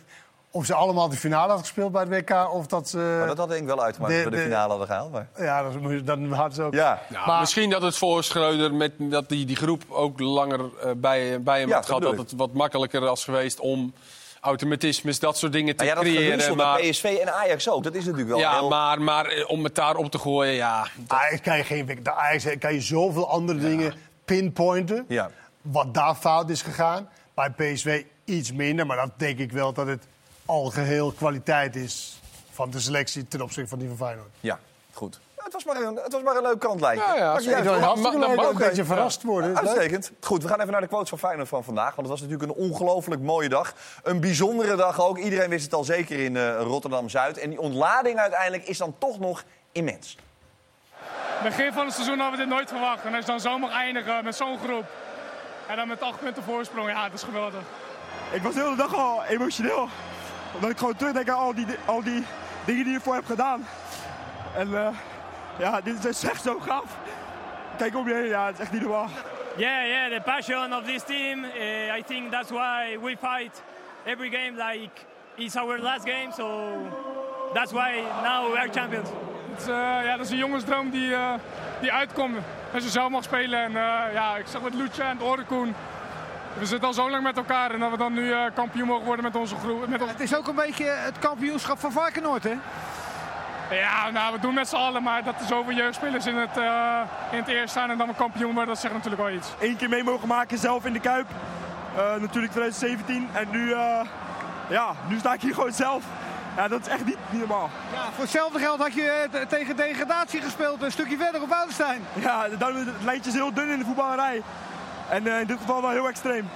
of ze allemaal de finale had gespeeld bij het WK, of dat ze... Maar dat had denk ik wel uitgemaakt de- dat we de finale hadden gehaald. Maar... Ja, dat is- dan hadden ze ook. Ja. Nou, Maar- Misschien dat het voor Schreuder, met, dat die, die groep ook langer eh, bij, bij hem Ja, had dat gehad... dat het wat makkelijker was geweest om automatismes, dat soort dingen te Nou ja, dat creëren. maar, met PSV en Ajax ook. Dat is natuurlijk wel ja, heel... maar, maar eh, om het daar op te gooien, ja... Ajax kan je geen. De Ajax kan je zoveel andere dingen pinpointen. Ja. Wat daar fout is gegaan. Bij PSV iets minder, maar dat denk ik wel dat het algeheel kwaliteit is van de selectie ten opzichte van die van Feyenoord. Ja, goed. Ja, Het was maar een, het was maar een leuk kantlijntje. Ja, ja, hartstikke mag- dat een beetje verrast worden. Dat. Uitstekend. Goed, we gaan even naar de quotes van Feyenoord van vandaag. Want het was natuurlijk een ongelooflijk mooie dag. Een bijzondere dag ook. Iedereen wist het al zeker in eh, Rotterdam-Zuid. En die ontlading uiteindelijk is dan toch nog immens. begin van het seizoen hadden we dit nooit verwacht. En als je dan zo mag eindigen met zo'n groep. En dan met acht punten voorsprong, ja, het is geweldig. Ik was de hele dag al emotioneel. Omdat ik gewoon terugdenk aan al die, al die dingen die je voor hebt gedaan. En eh, ja, dit is echt zo gaaf. Kijk om je heen, ja, het is echt niet normaal. Yeah, yeah, the passion of this team. Uh, I think that's why we fight every game like it's our last game. So that's why now we are champions. Eh, ja, dat is een jongensdroom die, eh, die uitkomt. Als je zelf mag spelen. En eh, ja, ik zag met Lucha en Orkoen. we zitten al zo lang met elkaar en dat we dan nu eh, kampioen mogen worden met onze groep. Met ons... Het is ook een beetje het kampioenschap van Varkenoord, hè? Ja, nou, we doen met z'n allen, maar dat er zoveel jeugdspelers in het, eh, in het eerst staan en dan we kampioen worden, dat zegt natuurlijk wel iets. Eén keer mee mogen maken zelf in de Kuip. Eh, natuurlijk 2017. En nu, eh, ja, nu sta ik hier gewoon zelf. Ja, dat is echt niet, niet normaal. Ja, voor hetzelfde geld had je tegen degradatie gespeeld, een stukje verder op Woudenstein. Ja, dan, het lijntje is heel dun in de voetballerij. En eh, in dit geval wel heel extreem.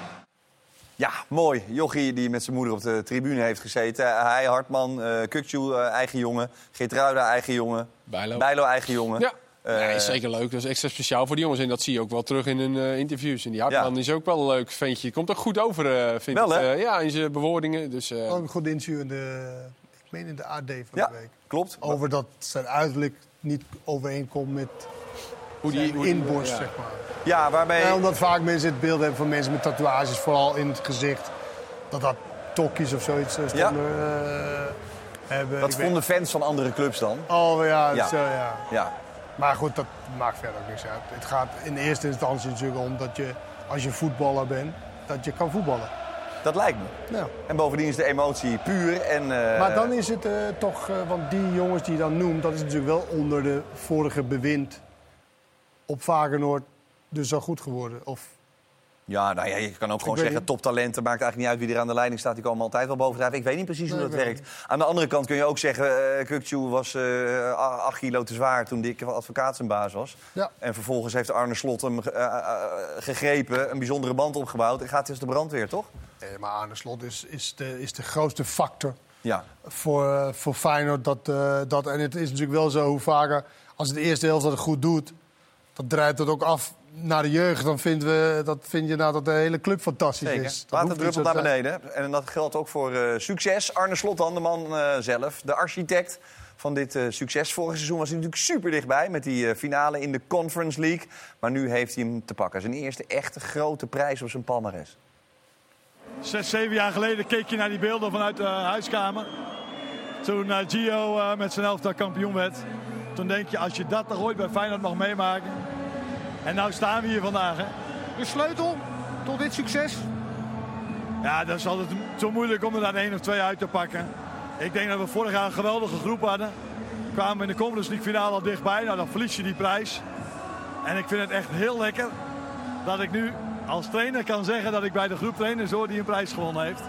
Ja, mooi. Jochie die met zijn moeder op de tribune heeft gezeten. Hij, Hartman, eh Kukcu, eh, eigen jongen. Geertruida, eigen jongen. Bijlo. Bijlo, eigen jongen. Ja. Eh, nee, zeker leuk. Dat is extra speciaal voor die jongens. En dat zie je ook wel terug in hun eh, interviews. En die Hartman is ook wel een leuk ventje. Komt ook goed over, eh vind Wel, ik. hè? Eh, ja, in zijn bewoordingen. Dus, eh, Ook een goed interview in de, ik meen in de AD van Ja, de week. klopt. Over dat zijn uiterlijk niet overeenkomt met hoe die, hoe inborst, ja. zeg maar. Ja, waarmee... Ja, omdat vaak mensen het beeld hebben van mensen met tatoeages, vooral in het gezicht. Dat dat tokkies of zoiets eh, stonden, eh, hebben. Wat Ik weet- vonden fans van andere clubs dan? Oh ja, Ja. Zo, ja. Ja. Maar goed, dat maakt verder ook niks uit. Het gaat in eerste instantie natuurlijk om dat je, als je voetballer bent, dat je kan voetballen. Dat lijkt me. Ja. En bovendien is de emotie puur. En, eh, Maar dan is het eh, toch, want die jongens die je dan noemt, dat is natuurlijk wel onder de vorige bewind op Varkenoord dus zo goed geworden. Of, Ja, nou ja, je kan ook gewoon zeggen, niet. toptalenten. Maakt eigenlijk niet uit wie er aan de leiding staat. Die komen altijd wel bovendrijven. Ik weet niet precies hoe Nee, dat werkt. Aan de andere kant kun je ook zeggen... Kukcu was 8 kilo te zwaar toen Dick advocaat zijn baas was. Ja. En vervolgens heeft Arne Slot hem eh, gegrepen. Een bijzondere band opgebouwd. En gaat dus de brandweer, toch? eh, maar Arne Slot is, is, de, is de grootste factor Ja. voor, voor Feyenoord. Dat, dat, en het is natuurlijk wel zo, hoe vaker, als het de eerste helft dat het goed doet... dat draait het ook af naar de jeugd. Dan vinden we, dat vind je nou dat de hele club fantastisch Zeker. is. Dat Water hoeft niet druppelt naar beneden. En dat geldt ook voor eh, succes. Arne Slot dan, de man eh, zelf. De architect van dit eh, succes. Vorig seizoen was hij natuurlijk super dichtbij met die eh, finale in de Conference League. Maar nu heeft hij hem te pakken. Zijn eerste echte grote prijs op zijn palmares. Zes, zeven jaar geleden keek je naar die beelden vanuit de huiskamer. Toen Gio met zijn elftal kampioen werd. Toen denk je, als je dat nog ooit bij Feyenoord mag meemaken. En nou staan we hier vandaag. Hè? De sleutel tot dit succes? Ja, dat is altijd zo moeilijk om er dan één of twee uit te pakken. Ik denk dat we vorig jaar een geweldige groep hadden. We kwamen in de Conference League finale al dichtbij. Nou, dan verlies je die prijs. En ik vind het echt heel lekker dat ik nu als trainer kan zeggen dat ik bij de groep trainers hoor die een prijs gewonnen heeft.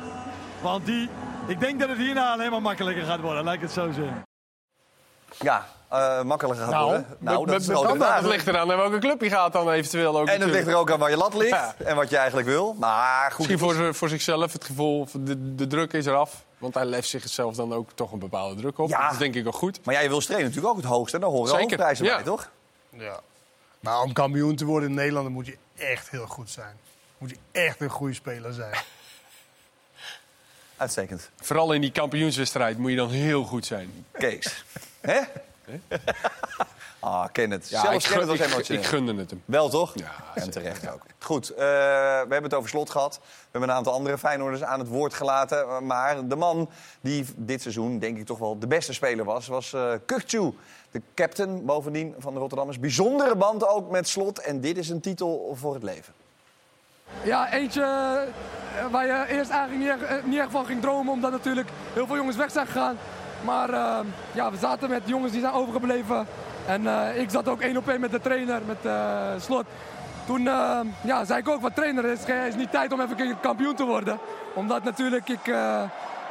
Want die, ik denk dat het hierna alleen maar makkelijker gaat worden, ik het zo zeggen. Ja, eh, makkelijker gaat Nou, worden. Nou, dat is Met- een grote met- vraag. Het ligt eraan naar welke club je gaat dan eventueel ook. En het ligt er ook aan waar je lat ligt Ja. en wat je eigenlijk wil. Maar goed, Misschien voor, voor zichzelf, het gevoel, de, de druk is eraf. Want hij legt zichzelf dan ook toch een bepaalde druk op. Ja. Dat is denk ik ook goed. Maar jij wil trainen natuurlijk ook het hoogste. En daar horen hoofdprijzen ja. bij, toch? Ja. Maar om kampioen te worden in Nederland dan moet je echt heel goed zijn. Moet je echt een goede speler zijn. Uitstekend. Vooral in die kampioenswedstrijd moet je dan heel goed zijn. Kees. Hè? Ah, ken het. Ja, Zelfs ik, Kenneth gun, was ik, emotioneel. ik gunde het hem. Wel toch? Ja, en terecht ook. Goed, eh, we hebben het over slot gehad. We hebben een aantal andere Feyenoorders aan het woord gelaten. Maar de man die dit seizoen, denk ik, toch wel de beste speler was... was eh Kukcu, de captain bovendien van de Rotterdammers. Bijzondere band ook met slot. En dit is een titel voor het leven. Ja, eentje eh, waar je eerst eigenlijk niet echt, niet echt van ging dromen, omdat natuurlijk heel veel jongens weg zijn gegaan. Maar eh, ja, we zaten met jongens die zijn overgebleven. En eh, ik zat ook één op één met de trainer, met eh, Slot. Toen ja, zei ik ook, wat trainer is, is niet tijd om even kampioen te worden. Omdat natuurlijk ik...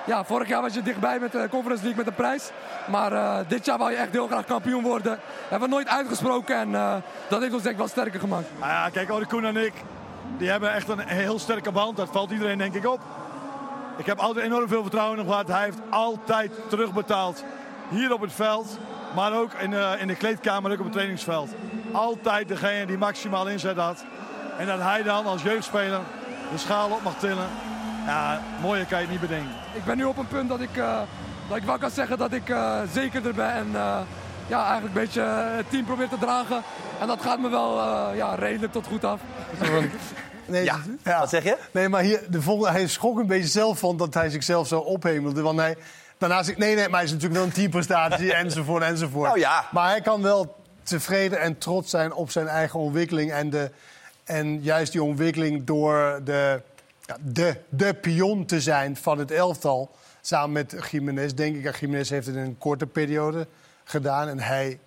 ja, vorig jaar was je dichtbij met de Conference League met de prijs. Maar dit jaar wou je echt heel graag kampioen worden. Hebben we nooit uitgesproken en dat heeft ons denk wel sterker gemaakt. Nou ja, kijk, Ode Koen en ik, die hebben echt een heel sterke band. Dat valt iedereen denk ik op. Ik heb altijd enorm veel vertrouwen in hem gehad. Hij heeft altijd terugbetaald. Hier op het veld, maar ook in de, in de kleedkamer, ook op het trainingsveld. Altijd degene die maximaal inzet had. En dat hij dan als jeugdspeler de schaal op mag tillen. Ja, mooier kan je het niet bedenken. Ik ben nu op een punt dat ik, eh, dat ik wel kan zeggen dat ik eh, zekerder ben. En eh, ja, eigenlijk een beetje eh, het team probeer te dragen. En dat gaat me wel eh, ja, redelijk tot goed af. Nee, Ja, ja. wat zeg je? Nee, maar hier, de volgende, hij schrok een beetje zelf van dat hij zichzelf zo ophemelde. Want hij, daarna zegt, nee, nee, maar hij is natuurlijk wel een teamprestatie enzovoort enzovoort. Nou ja. Maar hij kan wel tevreden en trots zijn op zijn eigen ontwikkeling. En, de, en juist die ontwikkeling door de ja, de, de pion te zijn van het elftal. Samen met Jiménez, denk ik. Jiménez heeft het in een korte periode gedaan. En hij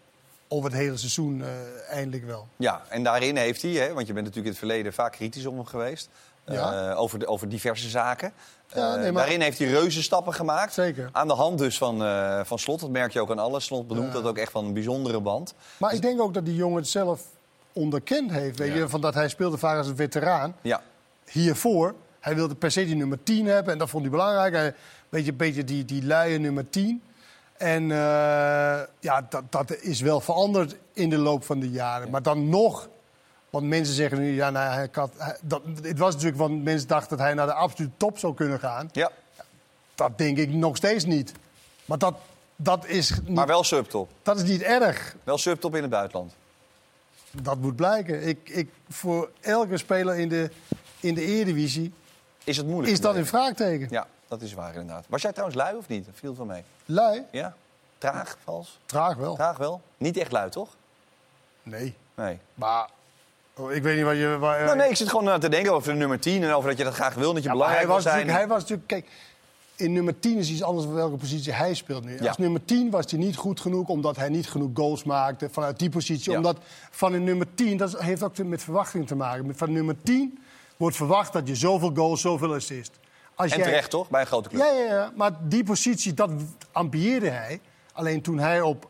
over het hele seizoen eh, eindelijk wel. Ja, en daarin heeft hij, hè, want je bent natuurlijk in het verleden vaak kritisch om hem geweest. Ja. eh, over, de, over diverse zaken. Ja, Eh, nee, maar- Daarin heeft hij reuze stappen gemaakt. Zeker. Aan de hand dus van, van Slot. Dat merk je ook aan alles. Slot benoemt dat ook echt van een bijzondere band. Maar ik denk ook dat die jongen het zelf onderkend heeft. Weet je, van dat hij speelde vaak als een veteraan. Ja. Hiervoor, hij wilde per se die nummer 10 hebben. En dat vond hij belangrijk. Hij, beetje, beetje die, die luie nummer 10. En eh, ja, dat, dat is wel veranderd in de loop van de jaren. Maar dan nog... Want mensen zeggen nu, ja, nou, hij had, hij- dat, het was natuurlijk, want mensen dachten dat hij naar de absolute top zou kunnen gaan. Ja. Dat denk ik nog steeds niet. Maar dat, dat, is, niet, Maar wel subtop. dat is niet erg. Wel subtop in het buitenland. Dat moet blijken. Ik, ik, voor elke speler in de, in de Eredivisie Is het moeilijk? is dat een vraagteken. Ja, dat is waar inderdaad. Was jij trouwens lui of niet? Dat viel van mee. Lui? Ja? Traag, vals? Traag wel. Traag wel? Niet echt lui, toch? Nee. Nee. Maar oh, ik weet niet wat je... Waar, Nou, nee, ik zit gewoon aan te denken over de nummer 10 en over dat je dat graag wil, dat je Ja, belangrijk hij was, zijn. hij was natuurlijk... Kijk, in nummer 10 is iets anders dan welke positie hij speelt nu. Ja. Als nummer 10 was hij niet goed genoeg omdat hij niet genoeg goals maakte vanuit die positie. Ja. Omdat van een nummer 10, dat heeft ook met verwachting te maken. Van nummer 10 wordt verwacht dat je zoveel goals, zoveel assist. Als En jij- terecht, toch? Bij een grote club. Ja, ja, ja, maar die positie, dat ambieerde hij. Alleen toen hij op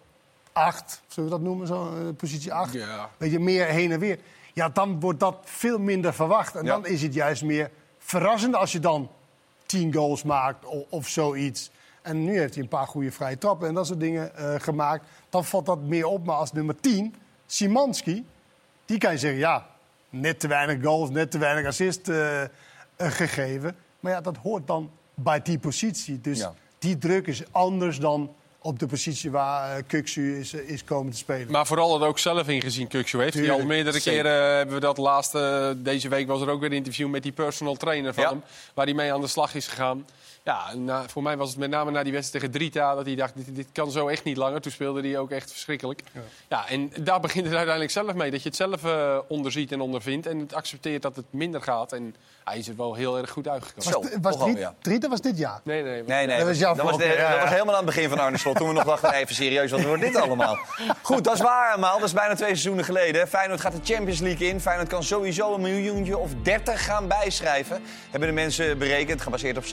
8, zullen we dat noemen, zo, eh, positie 8, Ja. weet je, meer heen en weer. Ja, dan wordt dat veel minder verwacht. En Ja. dan is het juist meer verrassend als je dan 10 goals maakt of, of zoiets. En nu heeft hij een paar goede vrije trappen en dat soort dingen eh, gemaakt. Dan valt dat meer op. Maar als nummer 10, Simanski, die kan je zeggen, ja, net te weinig goals, net te weinig assist eh, eh, gegeven. Maar ja, dat hoort dan bij die positie. Dus Ja. die druk is anders dan op de positie waar uh, Kuksu is, eh, is komen te spelen. Maar vooral het ook zelf ingezien, Kuksu heeft. hij al Tuurlijk, meerdere zeker. keren eh, hebben we dat laatste... Deze week was er ook weer een interview met die personal trainer van Ja. hem. Waar hij mee aan de slag is gegaan. Ja, na- voor mij was het met name na die wedstrijd tegen Drita... dat hij dacht, dit, dit kan zo echt niet langer. Toen speelde hij ook echt verschrikkelijk. Ja. en daar begint het uiteindelijk zelf mee. Dat je het zelf eh, onderziet en ondervindt. En het accepteert dat het minder gaat. En hij is er wel heel erg goed uitgekomen. Zo, was, was Driet- ja. Driet, dat was dit jaar. Nee, nee. Nee, nee. Dat was jouw dat, was, volk, de- ja, dat ja. was helemaal aan het begin van Arne Slot. Toen we nog dachten, even serieus, wat wordt dit allemaal? Goed, dat is waar allemaal. Dat is bijna twee seizoenen geleden. Feyenoord gaat de Champions League in. Feyenoord kan sowieso een miljoentje of 30 gaan bijschrijven. Hebben de mensen berekend, gebaseerd op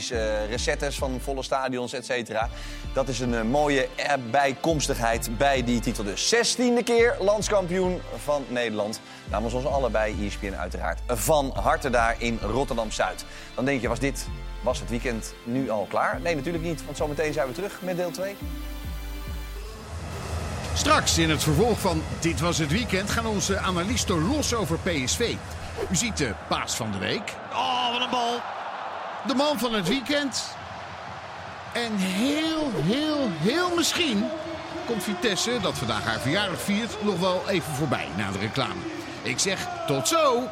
startpremies, eh recettes van volle stadions, et cetera. Dat is een eh, mooie bijkomstigheid bij die titel dus. 16e keer landskampioen van Nederland. Namens ons allebei, ESPN uiteraard, van harte daar in Rotterdam-Zuid. Dan denk je, was dit was het weekend nu al klaar? Nee, natuurlijk niet, want zometeen zijn we terug met deel 2. Straks in het vervolg van Dit Was Het Weekend gaan onze analisten los over PSV. U ziet de paas van de week. Oh, wat een bal. De man van het weekend. En heel, heel, heel misschien komt Vitesse, dat vandaag haar verjaardag viert, nog wel even voorbij na de reclame. Ik zeg tot zo!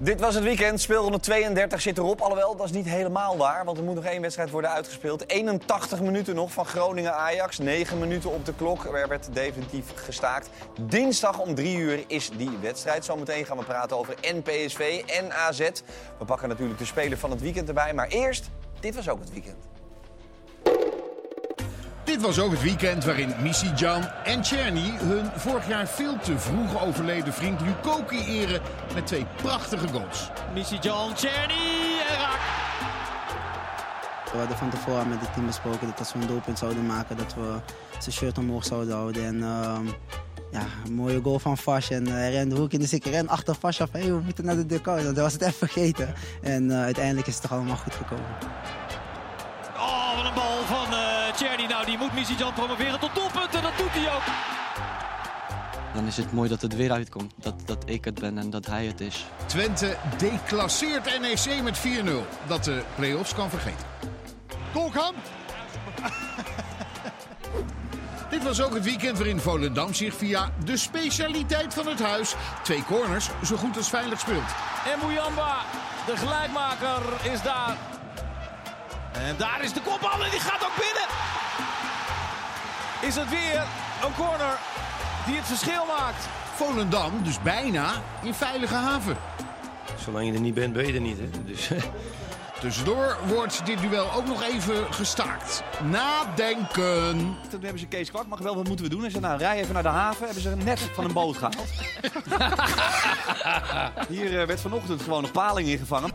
Dit was het weekend. Speelronde 32 zit erop. Alhoewel, dat is niet helemaal waar. Want er moet nog één wedstrijd worden uitgespeeld. 81 minuten nog van Groningen-Ajax. 9 minuten op de klok. Er werd definitief gestaakt. Dinsdag om 3 uur is die wedstrijd. Zometeen gaan we praten over NPSV en AZ. We pakken natuurlijk de speler van het weekend erbij. Maar eerst, dit was ook het weekend. Dit was ook het weekend waarin Missy Jan en Czerny hun vorig jaar veel te vroeg overleden vriend Lukoki eren met twee prachtige goals. Missy John, Czerny en raak. We hadden van tevoren met het team besproken dat als we een doelpunt zouden maken, dat we zijn shirt omhoog zouden houden. En ehm, ja, een mooie goal van Fash. En eh, hij rende de hoek in, dus ik ren achter Fash af. Hey, we moeten naar de dugout. Want hij was het even vergeten. En eh, uiteindelijk is het toch allemaal goed gekomen. Oh, wat een bal van. Nou, die moet Missy John promoveren tot doelpunt. En dat doet hij ook. Dan is het mooi dat het weer uitkomt. Dat, dat ik het ben en dat hij het is. Twente declasseert NEC met 4-0. Dat de play-offs kan vergeten. Kolkam! Dit was ook het weekend waarin Volendam zich via de specialiteit van het huis... twee corners zo goed als veilig speelt. En Muyamba, de gelijkmaker, is daar. En daar is de kopbal en die gaat ook binnen. Is het weer een corner die het verschil maakt. Volendam dus bijna in veilige haven. Zolang je er niet bent, ben je er niet. Hè? Dus, Tussendoor wordt dit duel ook nog even gestaakt. Nadenken. Toen hebben ze Kees Kwak, mag wel, wat moeten we doen? Hij zei, nou, rij even naar de haven. Hebben ze net van een boot gehaald. Hier eh, werd vanochtend gewoon een paling ingevangen.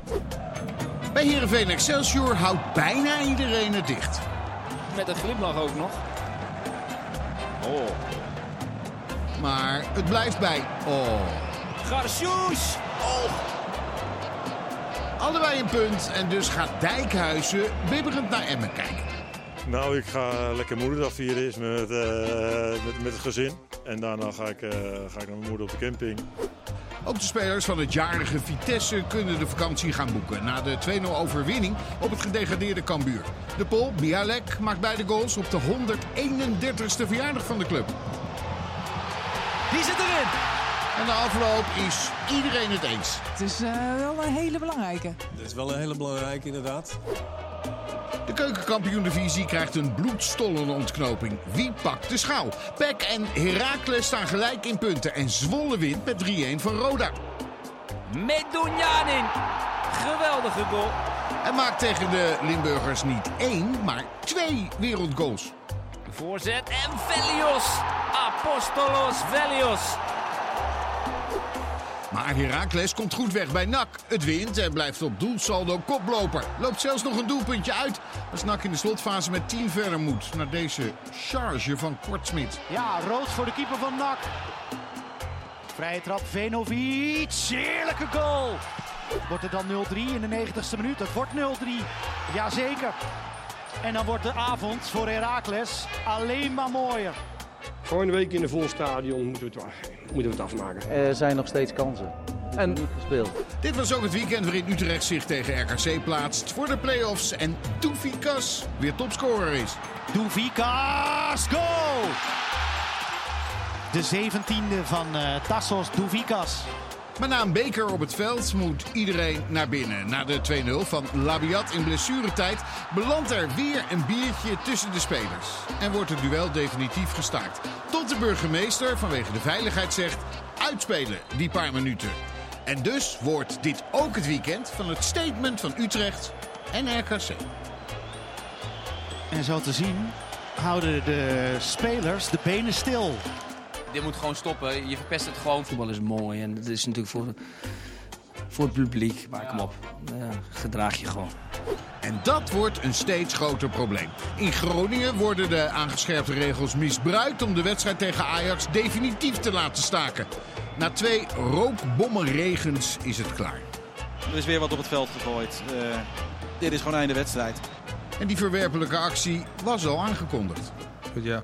Bij Heerenveen Excelsior houdt bijna iedereen het dicht. Met een glimlach ook nog. Oh. Maar het blijft bij. Oh. Garcius! Oh. Allebei een punt en dus gaat Dijkhuizen bibberend naar Emmen kijken. Nou, ik ga lekker moederdag vieren eerst met, eh, met, met het gezin. En daarna ga ik, eh, ga ik naar mijn moeder op de camping. Ook de spelers van het jarige Vitesse kunnen de vakantie gaan boeken... na de 2-0 overwinning op het gedegradeerde Cambuur. De Pol, Bialek, maakt beide goals op de 131ste verjaardag van de club. Die zit erin. En de afloop is iedereen het eens. Het is eh, wel een hele belangrijke. dat is wel een hele belangrijke, inderdaad. De keukenkampioen-divisie krijgt een bloedstollende ontknoping. Wie pakt de schaal? Peck en Heracles staan gelijk in punten. En Zwolle wint met 3-1 van Roda. Medunjanin. Geweldige goal. En maakt tegen de Limburgers niet één, maar twee wereldgoals. Voorzet en Velios. Apostolos Velios. Maar Heracles komt goed weg bij NAC. Het wint en blijft op doelsaldo koploper. Loopt zelfs nog een doelpuntje uit. Als NAC in de slotfase met 10 verder moet. Naar deze charge van Kortsmit. Ja, rood voor de keeper van NAC. Vrije trap, Venovic. Heerlijke goal. Wordt het dan 0-3 in de 90ste minuut? Het wordt 0-3. Jazeker. En dan wordt de avond voor Heracles alleen maar mooier. Volgende week in een vol stadion moeten we het, moeten we het afmaken. Er zijn nog steeds kansen. En gespeeld. Dit was ook het weekend waarin Utrecht zich tegen RKC plaatst voor de play-offs. En Doefikas weer topscorer is. Doevikas, goal! De zeventiende van uh, Tassos Doevikas. Maar na een beker op het veld moet iedereen naar binnen. Na de 2-0 van Labiat in blessuretijd belandt er weer een biertje tussen de spelers. En wordt het duel definitief gestaakt. Tot de burgemeester vanwege de veiligheid zegt uitspelen die paar minuten. En dus wordt dit ook het weekend van het statement van Utrecht en RKC. En zo te zien houden de spelers de benen stil. Dit moet gewoon stoppen. Je verpest het gewoon. Voetbal is mooi en dat is natuurlijk voor, voor het publiek. Maar kom op, uh, gedraag je gewoon. En dat wordt een steeds groter probleem. In Groningen worden de aangescherpte regels misbruikt om de wedstrijd tegen Ajax definitief te laten staken. Na twee rookbommenregens is het klaar. Er is weer wat op het veld gegooid. Uh, dit is gewoon einde wedstrijd. En die verwerpelijke actie was al aangekondigd. Goed, ja.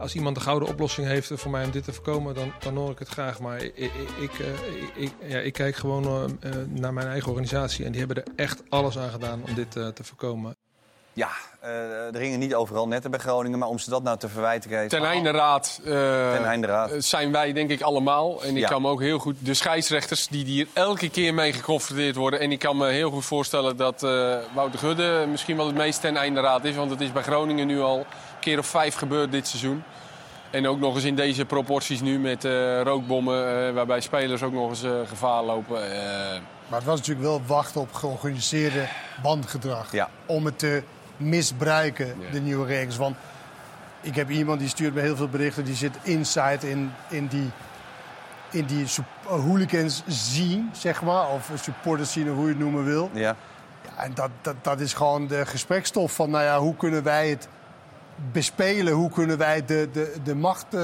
Als iemand de gouden oplossing heeft voor mij om dit te voorkomen, dan, dan hoor ik het graag. Maar ik, ik, ik, ik ja, ik kijk gewoon uh, naar mijn eigen organisatie. En die hebben er echt alles aan gedaan om dit te voorkomen. Ja, uh, er hingen niet overal netten bij Groningen. Maar om ze dat nou te verwijten krijgen... Ten einde raad, Ten einde raad. zijn wij denk ik allemaal. En ik Ja. kan me ook heel goed... De scheidsrechters die hier elke keer mee geconfronteerd worden. En ik kan me heel goed voorstellen dat eh, Wouter Gudde misschien wel het meest ten einde raad is. Want het is bij Groningen nu al keer of vijf gebeurd dit seizoen. En ook nog eens in deze proporties nu met eh, rookbommen. eh, waarbij spelers ook nog eens eh, gevaar lopen. Maar het was natuurlijk wel wachten op georganiseerde bandgedrag. Ja. Om het te misbruiken, de nieuwe regels. Want ik heb iemand die stuurt me heel veel berichten. Die zit inside in, in die, in die hooligans zien, zeg maar. Of supporters zien, of hoe je het noemen wil. Ja. Ja, en dat, dat, dat is gewoon de gesprekstof van, nou ja, hoe kunnen wij het bespelen? Hoe kunnen wij de, de, de macht eh,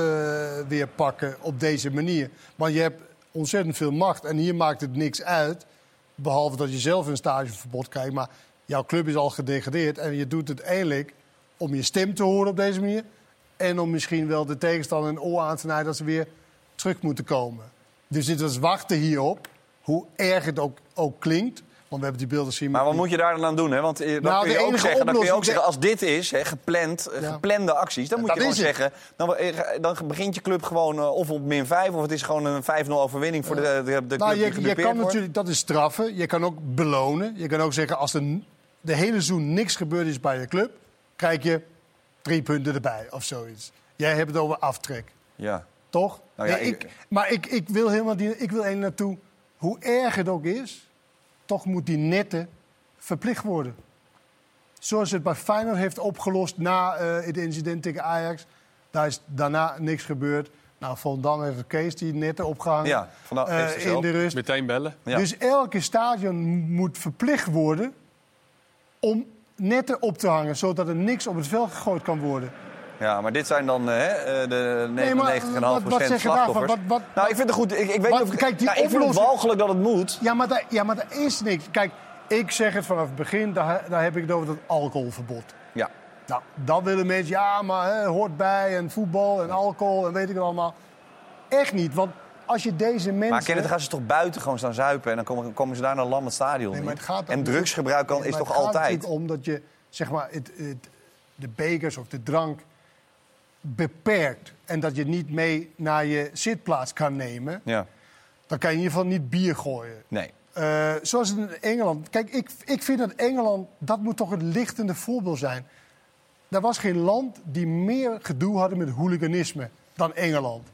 weer pakken op deze manier? Want je hebt ontzettend veel macht en hier maakt het niks uit. Behalve dat je zelf een stageverbod krijgt. Maar jouw club is al gedegradeerd en je doet het eigenlijk om je stem te horen op deze manier. En om misschien wel de tegenstander een oor aan te snijden dat ze weer terug moeten komen. Dus dit was wachten hierop, hoe erg het ook, ook klinkt. Want we hebben die beelden zien. Maar wat moet je daar dan aan doen? Hè? Want eh, dan, Nou, kun de je ook zeggen, dan kun je ook zeggen, als dit is, hè, gepland, eh, Ja. geplande acties, dan moet Dat je gewoon zeggen, dan, eh, dan begint je club gewoon of op min 5 of het is gewoon een 5-0 overwinning voor de, de, de club Nou, die je, je kan wordt. natuurlijk, dat is straffen. Je kan ook belonen. Je kan ook zeggen, als er n- de hele seizoen niks gebeurd is bij je club, krijg je drie punten erbij of zoiets. Jij hebt het over aftrek, Ja. toch? Nou ja, Nee, ik- maar ik, ik wil helemaal die, ik wil er naartoe, hoe erg het ook is, toch moet die nette verplicht worden. Zoals het bij Feyenoord heeft opgelost na eh, het incident tegen Ajax. Daar is daarna niks gebeurd. Nou, Volendam heeft Kees die nette opgehangen Ja, eh, gisteren in de rust. Meteen bellen. Ja. Dus elke stadion moet verplicht worden om netten op te hangen, zodat er niks op het veld gegooid kan worden. Ja, maar dit zijn dan eh, hè, eh, de 99,5% Nee, slachtoffers. Wat- wat- nou, ik vind het goed. Ik, ik weet Wat- niet of, kijk, die nou, ik vind het walgelijk dat het moet. Ja, maar daar, ja, maar daar is niks. Kijk, ik zeg het vanaf het begin, daar, daar heb ik het over dat alcoholverbod. Ja. Nou, dan willen mensen, ja, maar hè, hoort bij en voetbal en alcohol en weet ik het allemaal. Echt niet, want als je deze mensen... Maar dan gaan ze toch buiten gewoon staan zuipen... en dan komen, komen ze daar naar een lammend stadion Nee, maar het gaat En drugsgebruik kan, Nee, is toch het gaat altijd... natuurlijk om dat je zeg maar, het, het, de bekers of de drank beperkt. En dat je niet mee naar je zitplaats kan nemen. Ja, Dan kan je in ieder geval niet bier gooien. nee. Eh, zoals in Engeland. Kijk, ik, ik vind dat Engeland, dat moet toch het lichtende voorbeeld zijn. Er was geen land die meer gedoe hadden met hooliganisme dan Engeland.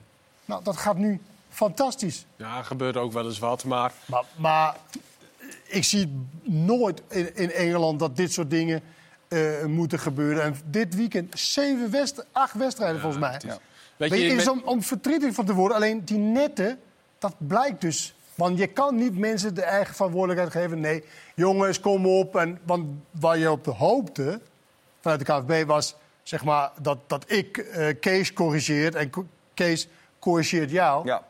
Nou, dat gaat nu fantastisch. Ja, gebeurt ook wel eens wat, maar... Maar, maar ik zie nooit in, in Engeland dat dit soort dingen eh, moeten gebeuren. En dit weekend zeven west, acht wedstrijden volgens mij. Weet Weet je, is om, om verdrietig van te worden. Alleen die netten, dat blijkt dus. Want je kan niet mensen de eigen verantwoordelijkheid geven. Nee, jongens, kom op. En, want waar je op hoopte vanuit de KVB was zeg maar, dat, dat ik eh, Kees corrigeert en Kees corrigeert jou. Ja.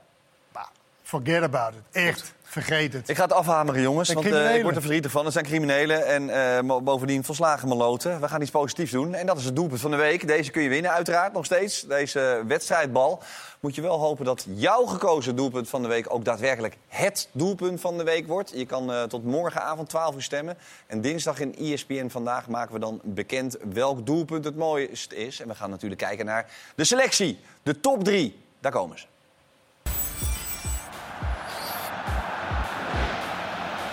Forget about it. Echt, vergeet het. Ik ga het afhameren, jongens. Want eh, ik word er verdrietig van. Het zijn criminelen en eh, bovendien volslagen maloten. We gaan iets positiefs doen. En dat is het doelpunt van de week. Deze kun je winnen, uiteraard, nog steeds. Deze wedstrijdbal. Moet je wel hopen dat jouw gekozen doelpunt van de week... ook daadwerkelijk het doelpunt van de week wordt. Je kan eh, tot morgenavond 12 uur stemmen. En dinsdag in ESPN Vandaag maken we dan bekend... welk doelpunt het mooist is. En we gaan natuurlijk kijken naar de selectie. De top drie. Daar komen ze.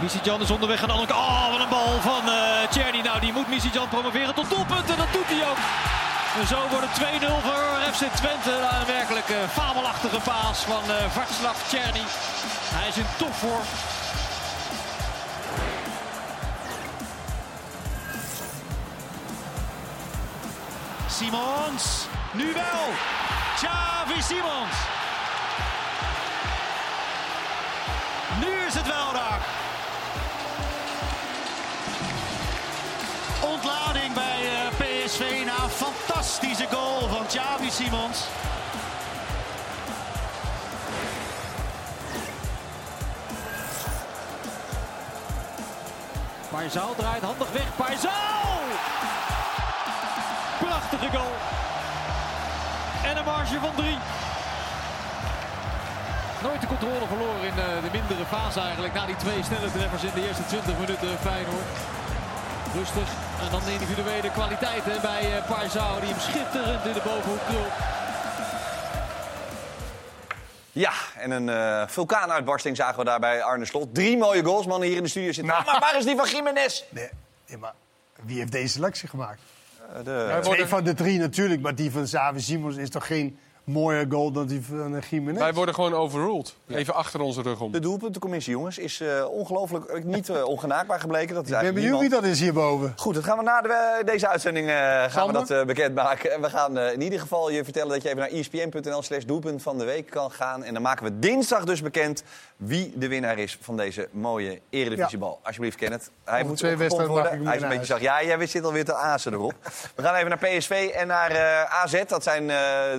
Misijan is onderweg aan de andere. Oh, wat een bal van Tjerni. Nou, die moet Misijan promoveren tot doelpunt. En dat doet hij ook. En zo wordt het 2-0 voor FC Twente. Na een werkelijk eh, fabelachtige paas van eh Vartslav. Hij is in topvorm. Simons, nu wel. Xavi Simons. Nu is het wel raak. Een fantastische goal van Xavi Simons. Paisao draait handig weg. Paisao! Prachtige goal. En een marge van drie. Nooit de controle verloren in eh, de mindere fase eigenlijk. Na die twee snelle treffers in de eerste 20 minuten Feyenoord. Rustig. En dan de individuele kwaliteiten bij eh Paisao. Die hem schitterend in de bovenhoek krult. Ja, en een eh, vulkaanuitbarsting zagen we daar bij Arne Slot. Drie mooie goals, mannen hier in de studio zitten. Maar waar is die van Jiménez? Nee, nee, maar wie heeft deze selectie gemaakt? Eh, de... Twee van de drie natuurlijk, maar die van Xavi Simons is toch geen mooier goal dan die van uh, Jiménez? Wij worden gewoon overruled. Even achter onze rug om. De doelpuntencommissie, jongens, is eh, ongelooflijk eh, niet eh, ongenaakbaar gebleken. Dat is Ik ben eigenlijk benieuwd wie niemand. dat is hierboven. Goed, dat gaan we na de, eh, deze uitzending eh, gaan we dat eh, bekendmaken. En we gaan eh, in ieder geval je vertellen dat je even naar E espn.nl slash doelpunt van de week kan gaan. En dan maken we dinsdag dus bekend wie de winnaar is van deze mooie eredivisiebal. Alsjeblieft, Kenneth. Hij moet twee wedstrijden mag worden. ik Hij is een beetje zacht. Ja, jij zit alweer te azen erop. we gaan even naar PSV en naar eh, AZ. Dat zijn eh,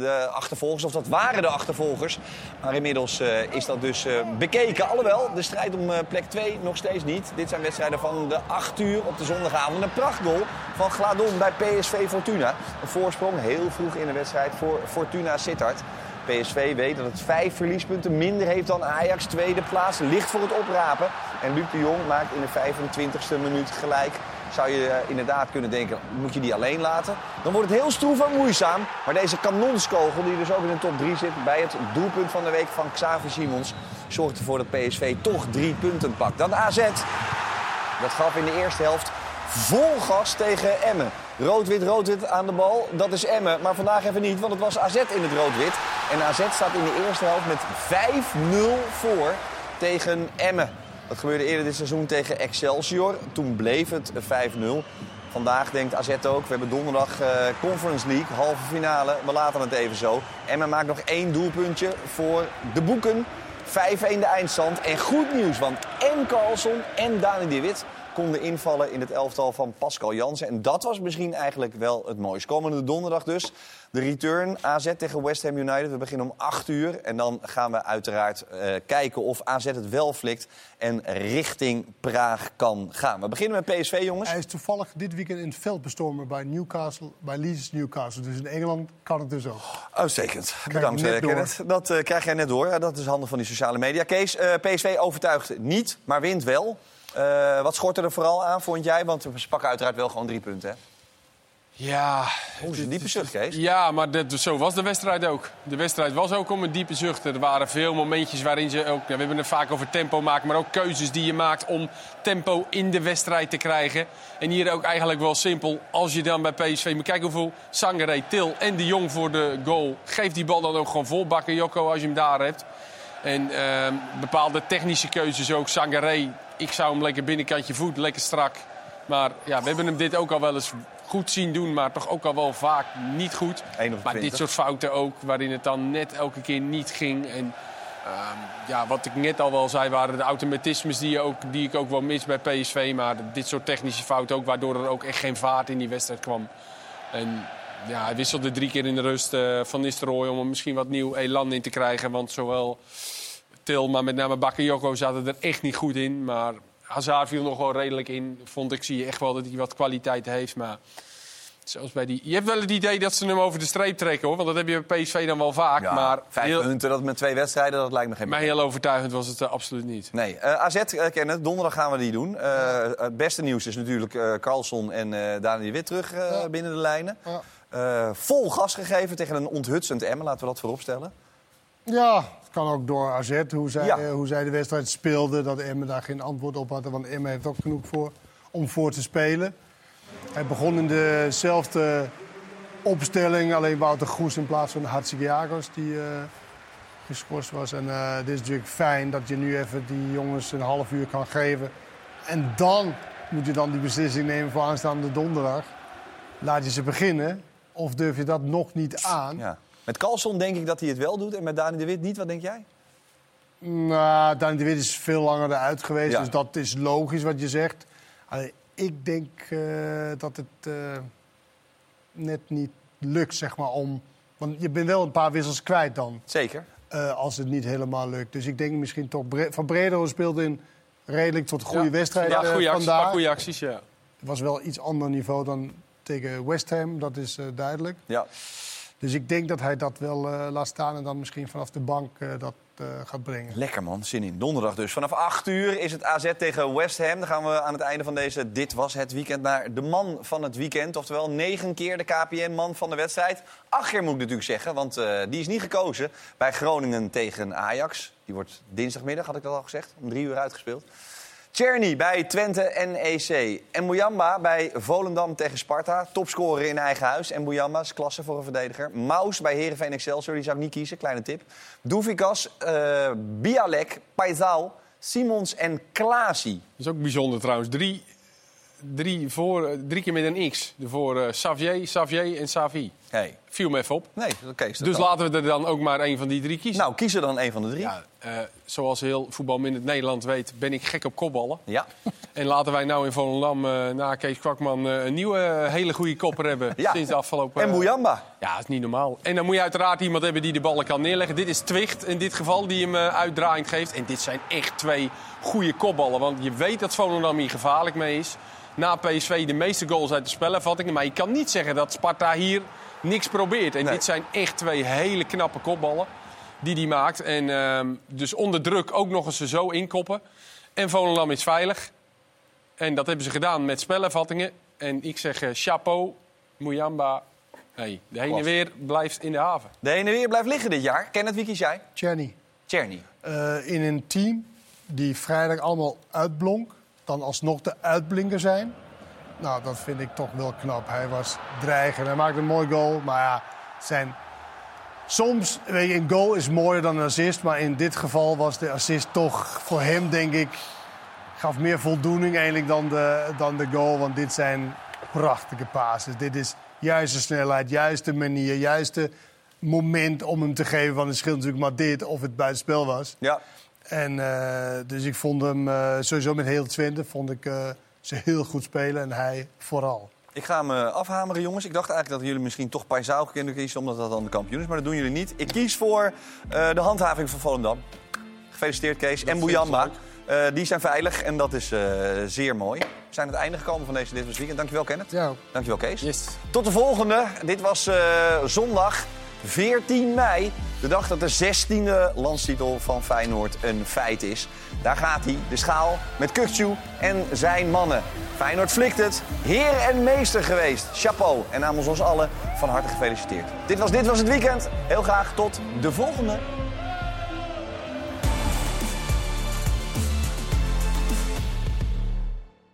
de achtervolgers, of dat waren de achtervolgers. Maar inmiddels eh, is dat dus eh, bekeken. Alhoewel, de strijd om eh, plek 2 nog steeds niet. Dit zijn wedstrijden van de 8 uur op de zondagavond. Een prachtgoal van Gladon bij PSV Fortuna. Een voorsprong heel vroeg in de wedstrijd voor Fortuna Sittard. PSV weet dat het vijf verliespunten minder heeft dan Ajax. Tweede plaats ligt voor het oprapen. En Luc de Jong maakt in de 25e minuut gelijk. Zou je eh, inderdaad kunnen denken, moet je die alleen laten? Dan wordt het heel stroef en moeizaam. Maar deze kanonskogel, die dus ook in de top 3 zit... bij het doelpunt van de week van Xavi Simons... zorgt ervoor dat PSV toch drie punten pakt. Dan AZ. Dat gaf in de eerste helft vol gas tegen Emmen. Rood-wit, rood-wit aan de bal, dat is Emmen. Maar vandaag even niet, want het was AZ in het rood-wit. En AZ staat in de eerste helft met 5-0 voor tegen Emmen. Dat gebeurde eerder dit seizoen tegen Excelsior. Toen bleef het 5-0. Vandaag denkt AZ ook, we hebben donderdag eh, Conference League, halve finale. We laten het even zo. Emmen maakt nog één doelpuntje voor de boeken. 5-1 de eindstand. En goed nieuws, want en Carlson en Dani de Wit konden invallen in het elftal van Pascal Jansen. En dat was misschien eigenlijk wel het mooiste. Komende donderdag dus de return AZ tegen West Ham United. We beginnen om 8 uur. En dan gaan we uiteraard eh, kijken of AZ het wel flikt en richting Praag kan gaan. We beginnen met PSV, jongens. Hij is toevallig dit weekend in het veld bestormen bij Newcastle, bij Leeds Newcastle. Dus in Engeland kan het dus ook. Uitstekend. Bedankt, eh. Kenneth. Dat eh, krijg jij net door. Ja, Dat is handig van die sociale media. Kees, PSV overtuigt niet, maar wint wel. Eh, wat schort er vooral aan, vond jij? Want ze pakken uiteraard wel gewoon drie punten, hè? Ja. Hoe is een diepe zucht, Kees? Ja, maar dat, zo was de wedstrijd ook. De wedstrijd was ook om een diepe zucht. Er waren veel momentjes waarin ze ook... Ja, we hebben het vaak over tempo maken, maar ook keuzes die je maakt om tempo in de wedstrijd te krijgen. En hier ook eigenlijk wel simpel. Als je dan bij PSV moet kijken hoeveel Sangaré, Til en de Jong voor de goal. Geef die bal dan ook gewoon vol bakken, Jocko, als je hem daar hebt. En ehm, bepaalde technische keuzes ook. Sangaré, ik zou hem lekker binnenkantje voet, lekker strak. Maar ja, we hebben hem dit ook al wel eens goed zien doen, maar toch ook al wel vaak niet goed. Maar dit soort fouten ook, waarin het dan net elke keer niet ging. En ehm, ja, wat ik net al wel zei, waren de automatismes die, je ook, die ik ook wel mis bij PSV. Maar dit soort technische fouten ook, waardoor er ook echt geen vaart in die wedstrijd kwam. En ja, hij wisselde drie keer in de rust eh, van Nistelrooy om er misschien wat nieuw elan in te krijgen. Want zowel Til, maar met name Bakayoko zaten er echt niet goed in. Maar Hazard viel nog wel redelijk in. Vond ik, zie je echt wel dat hij wat kwaliteit heeft. Maar zoals bij die... Je hebt wel het idee dat ze hem over de streep trekken, hoor. Want dat heb je bij PSV dan wel vaak. Ja, maar vijf heel, punten dat met twee wedstrijden, dat lijkt me geen maar heel overtuigend was het eh, absoluut niet. Nee, eh, AZ, eh, Kenneth, donderdag gaan we die doen. Eh, Het beste nieuws is natuurlijk eh Carlson en eh Dani de Wit terug eh, binnen de lijnen. Ja. Eh, vol gas gegeven tegen een onthutsend Emmen, laten we dat vooropstellen. Ja, het kan ook door AZ, hoe zij, Ja. eh, hoe zij de wedstrijd speelden. Dat Emmen daar geen antwoord op had. Want Emmen heeft ook genoeg voor, om voor te spelen. Hij begon in dezelfde opstelling. Alleen Wouter Goes in plaats van Hatzigiagos die eh geschorst was. En eh dit is natuurlijk fijn dat je nu even die jongens een half uur kan geven. En dan moet je dan die beslissing nemen voor aanstaande donderdag. Laat je ze beginnen of durf je dat nog niet aan? Ja. Met Carlson denk ik dat hij het wel doet en met Dani de Wit niet. Wat denk jij? Nou, Dani de Wit is veel langer eruit geweest, Ja. dus dat is logisch wat je zegt. Ik denk eh, dat het eh, net niet lukt, zeg maar, om... Want je bent wel een paar wissels kwijt dan. Zeker. eh, als het niet helemaal lukt. Dus ik denk misschien toch... Bre- Van Bredero speelde in redelijk tot goede Ja. wedstrijd Ja, goede acties, vandaag. goede acties, ja. Het was wel iets ander niveau dan tegen West Ham, dat is eh, duidelijk. Ja. Dus ik denk dat hij dat wel eh, laat staan en dan misschien vanaf de bank eh, dat eh, gaat brengen. Lekker man, zin in. Donderdag dus. Vanaf 8 uur is het AZ tegen West Ham. Dan gaan we aan het einde van deze Dit Was Het Weekend naar de man van het weekend. Oftewel negen keer de KPN-man van de wedstrijd. Achter moet ik natuurlijk zeggen, want die is niet gekozen bij Groningen tegen Ajax. Die wordt dinsdagmiddag, had ik dat al gezegd, om drie uur uitgespeeld. Czerny bij Twente NEC. En Muyamba bij Volendam tegen Sparta. Topscorer in eigen huis. En Muyamba is klasse voor een verdediger. Maus bij Heerenveen Excelsior, die zou ik niet kiezen. Kleine tip. Doevikas, eh Bialek, Paisal, Simons en Klaasie. Dat is ook bijzonder trouwens. Drie, drie, voor, eh, drie keer met een X. Voor eh Xavier, Xavier en Savi. Hey. Viel me even op. Nee, dat Dus dan? laten we er dan ook maar één van die drie kiezen. Nou, kies er dan één van de drie. Ja, eh, zoals heel voetbal in het Nederland weet, ben ik gek op kopballen. Ja. En laten wij nou in Volendam eh, na Kees Kwakman eh, een nieuwe hele goede kopper hebben Ja. sinds de afgelopen... En Muyamba. Ja, dat is niet normaal. En dan moet je uiteraard iemand hebben die de ballen kan neerleggen. Dit is Twicht in dit geval, die hem uitdraaiend geeft. En dit zijn echt twee goede kopballen. Want je weet dat Volendam hier gevaarlijk mee is. Na PSV de meeste goals uit de spelervattingen. Maar je kan niet zeggen dat Sparta hier niks probeert. En Nee. dit zijn echt twee hele knappe kopballen die hij maakt. En ehm, dus onder druk ook nog eens zo inkoppen. En Volendam is veilig. En dat hebben ze gedaan met spelervattingen. En ik zeg eh, chapeau, Muyamba. Nee, de heen en weer blijft in de haven. De heen en weer blijft liggen dit jaar. Kenneth, wie kies jij? Czerny. Czerny. Eh, in een team die vrijdag allemaal uitblonk, dan alsnog de uitblinker zijn. Nou, dat vind ik toch wel knap. Hij was dreigend, hij maakte een mooi goal. Maar ja, zijn... soms, weet je, een goal is mooier dan een assist. Maar in dit geval was de assist toch voor hem, denk ik... gaf meer voldoening eigenlijk dan de, dan de goal. Want dit zijn prachtige passes. Dit is juist de snelheid, juist de manier, juist de moment om hem te geven. Want het scheelt natuurlijk maar dit of het buitenspel was. Ja. En eh, dus ik vond hem eh, sowieso met heel Twente vond ik eh, ze heel goed spelen en hij vooral. Ik ga hem eh, afhameren, jongens. Ik dacht eigenlijk dat jullie misschien toch Paisao kunnen kiezen... omdat dat dan de kampioen is, maar dat doen jullie niet. Ik kies voor eh, de handhaving van Volendam. Gefeliciteerd, Kees. en Boujamba. Eh, die zijn veilig en dat is eh, zeer mooi. We zijn aan het einde gekomen van deze Dit Was Weekend. Dankjewel, Kenneth. Ja. Dankjewel, Kees. Tot de volgende. Dit was eh, zondag 14 mei. De dag dat de 16e landstitel van Feyenoord een feit is. Daar gaat hij, de schaal, met Kukcu en zijn mannen. Feyenoord flikt het. Heer en meester geweest. Chapeau. En namens ons allen van harte gefeliciteerd. Dit was Dit Was Het Weekend. Heel graag tot de volgende.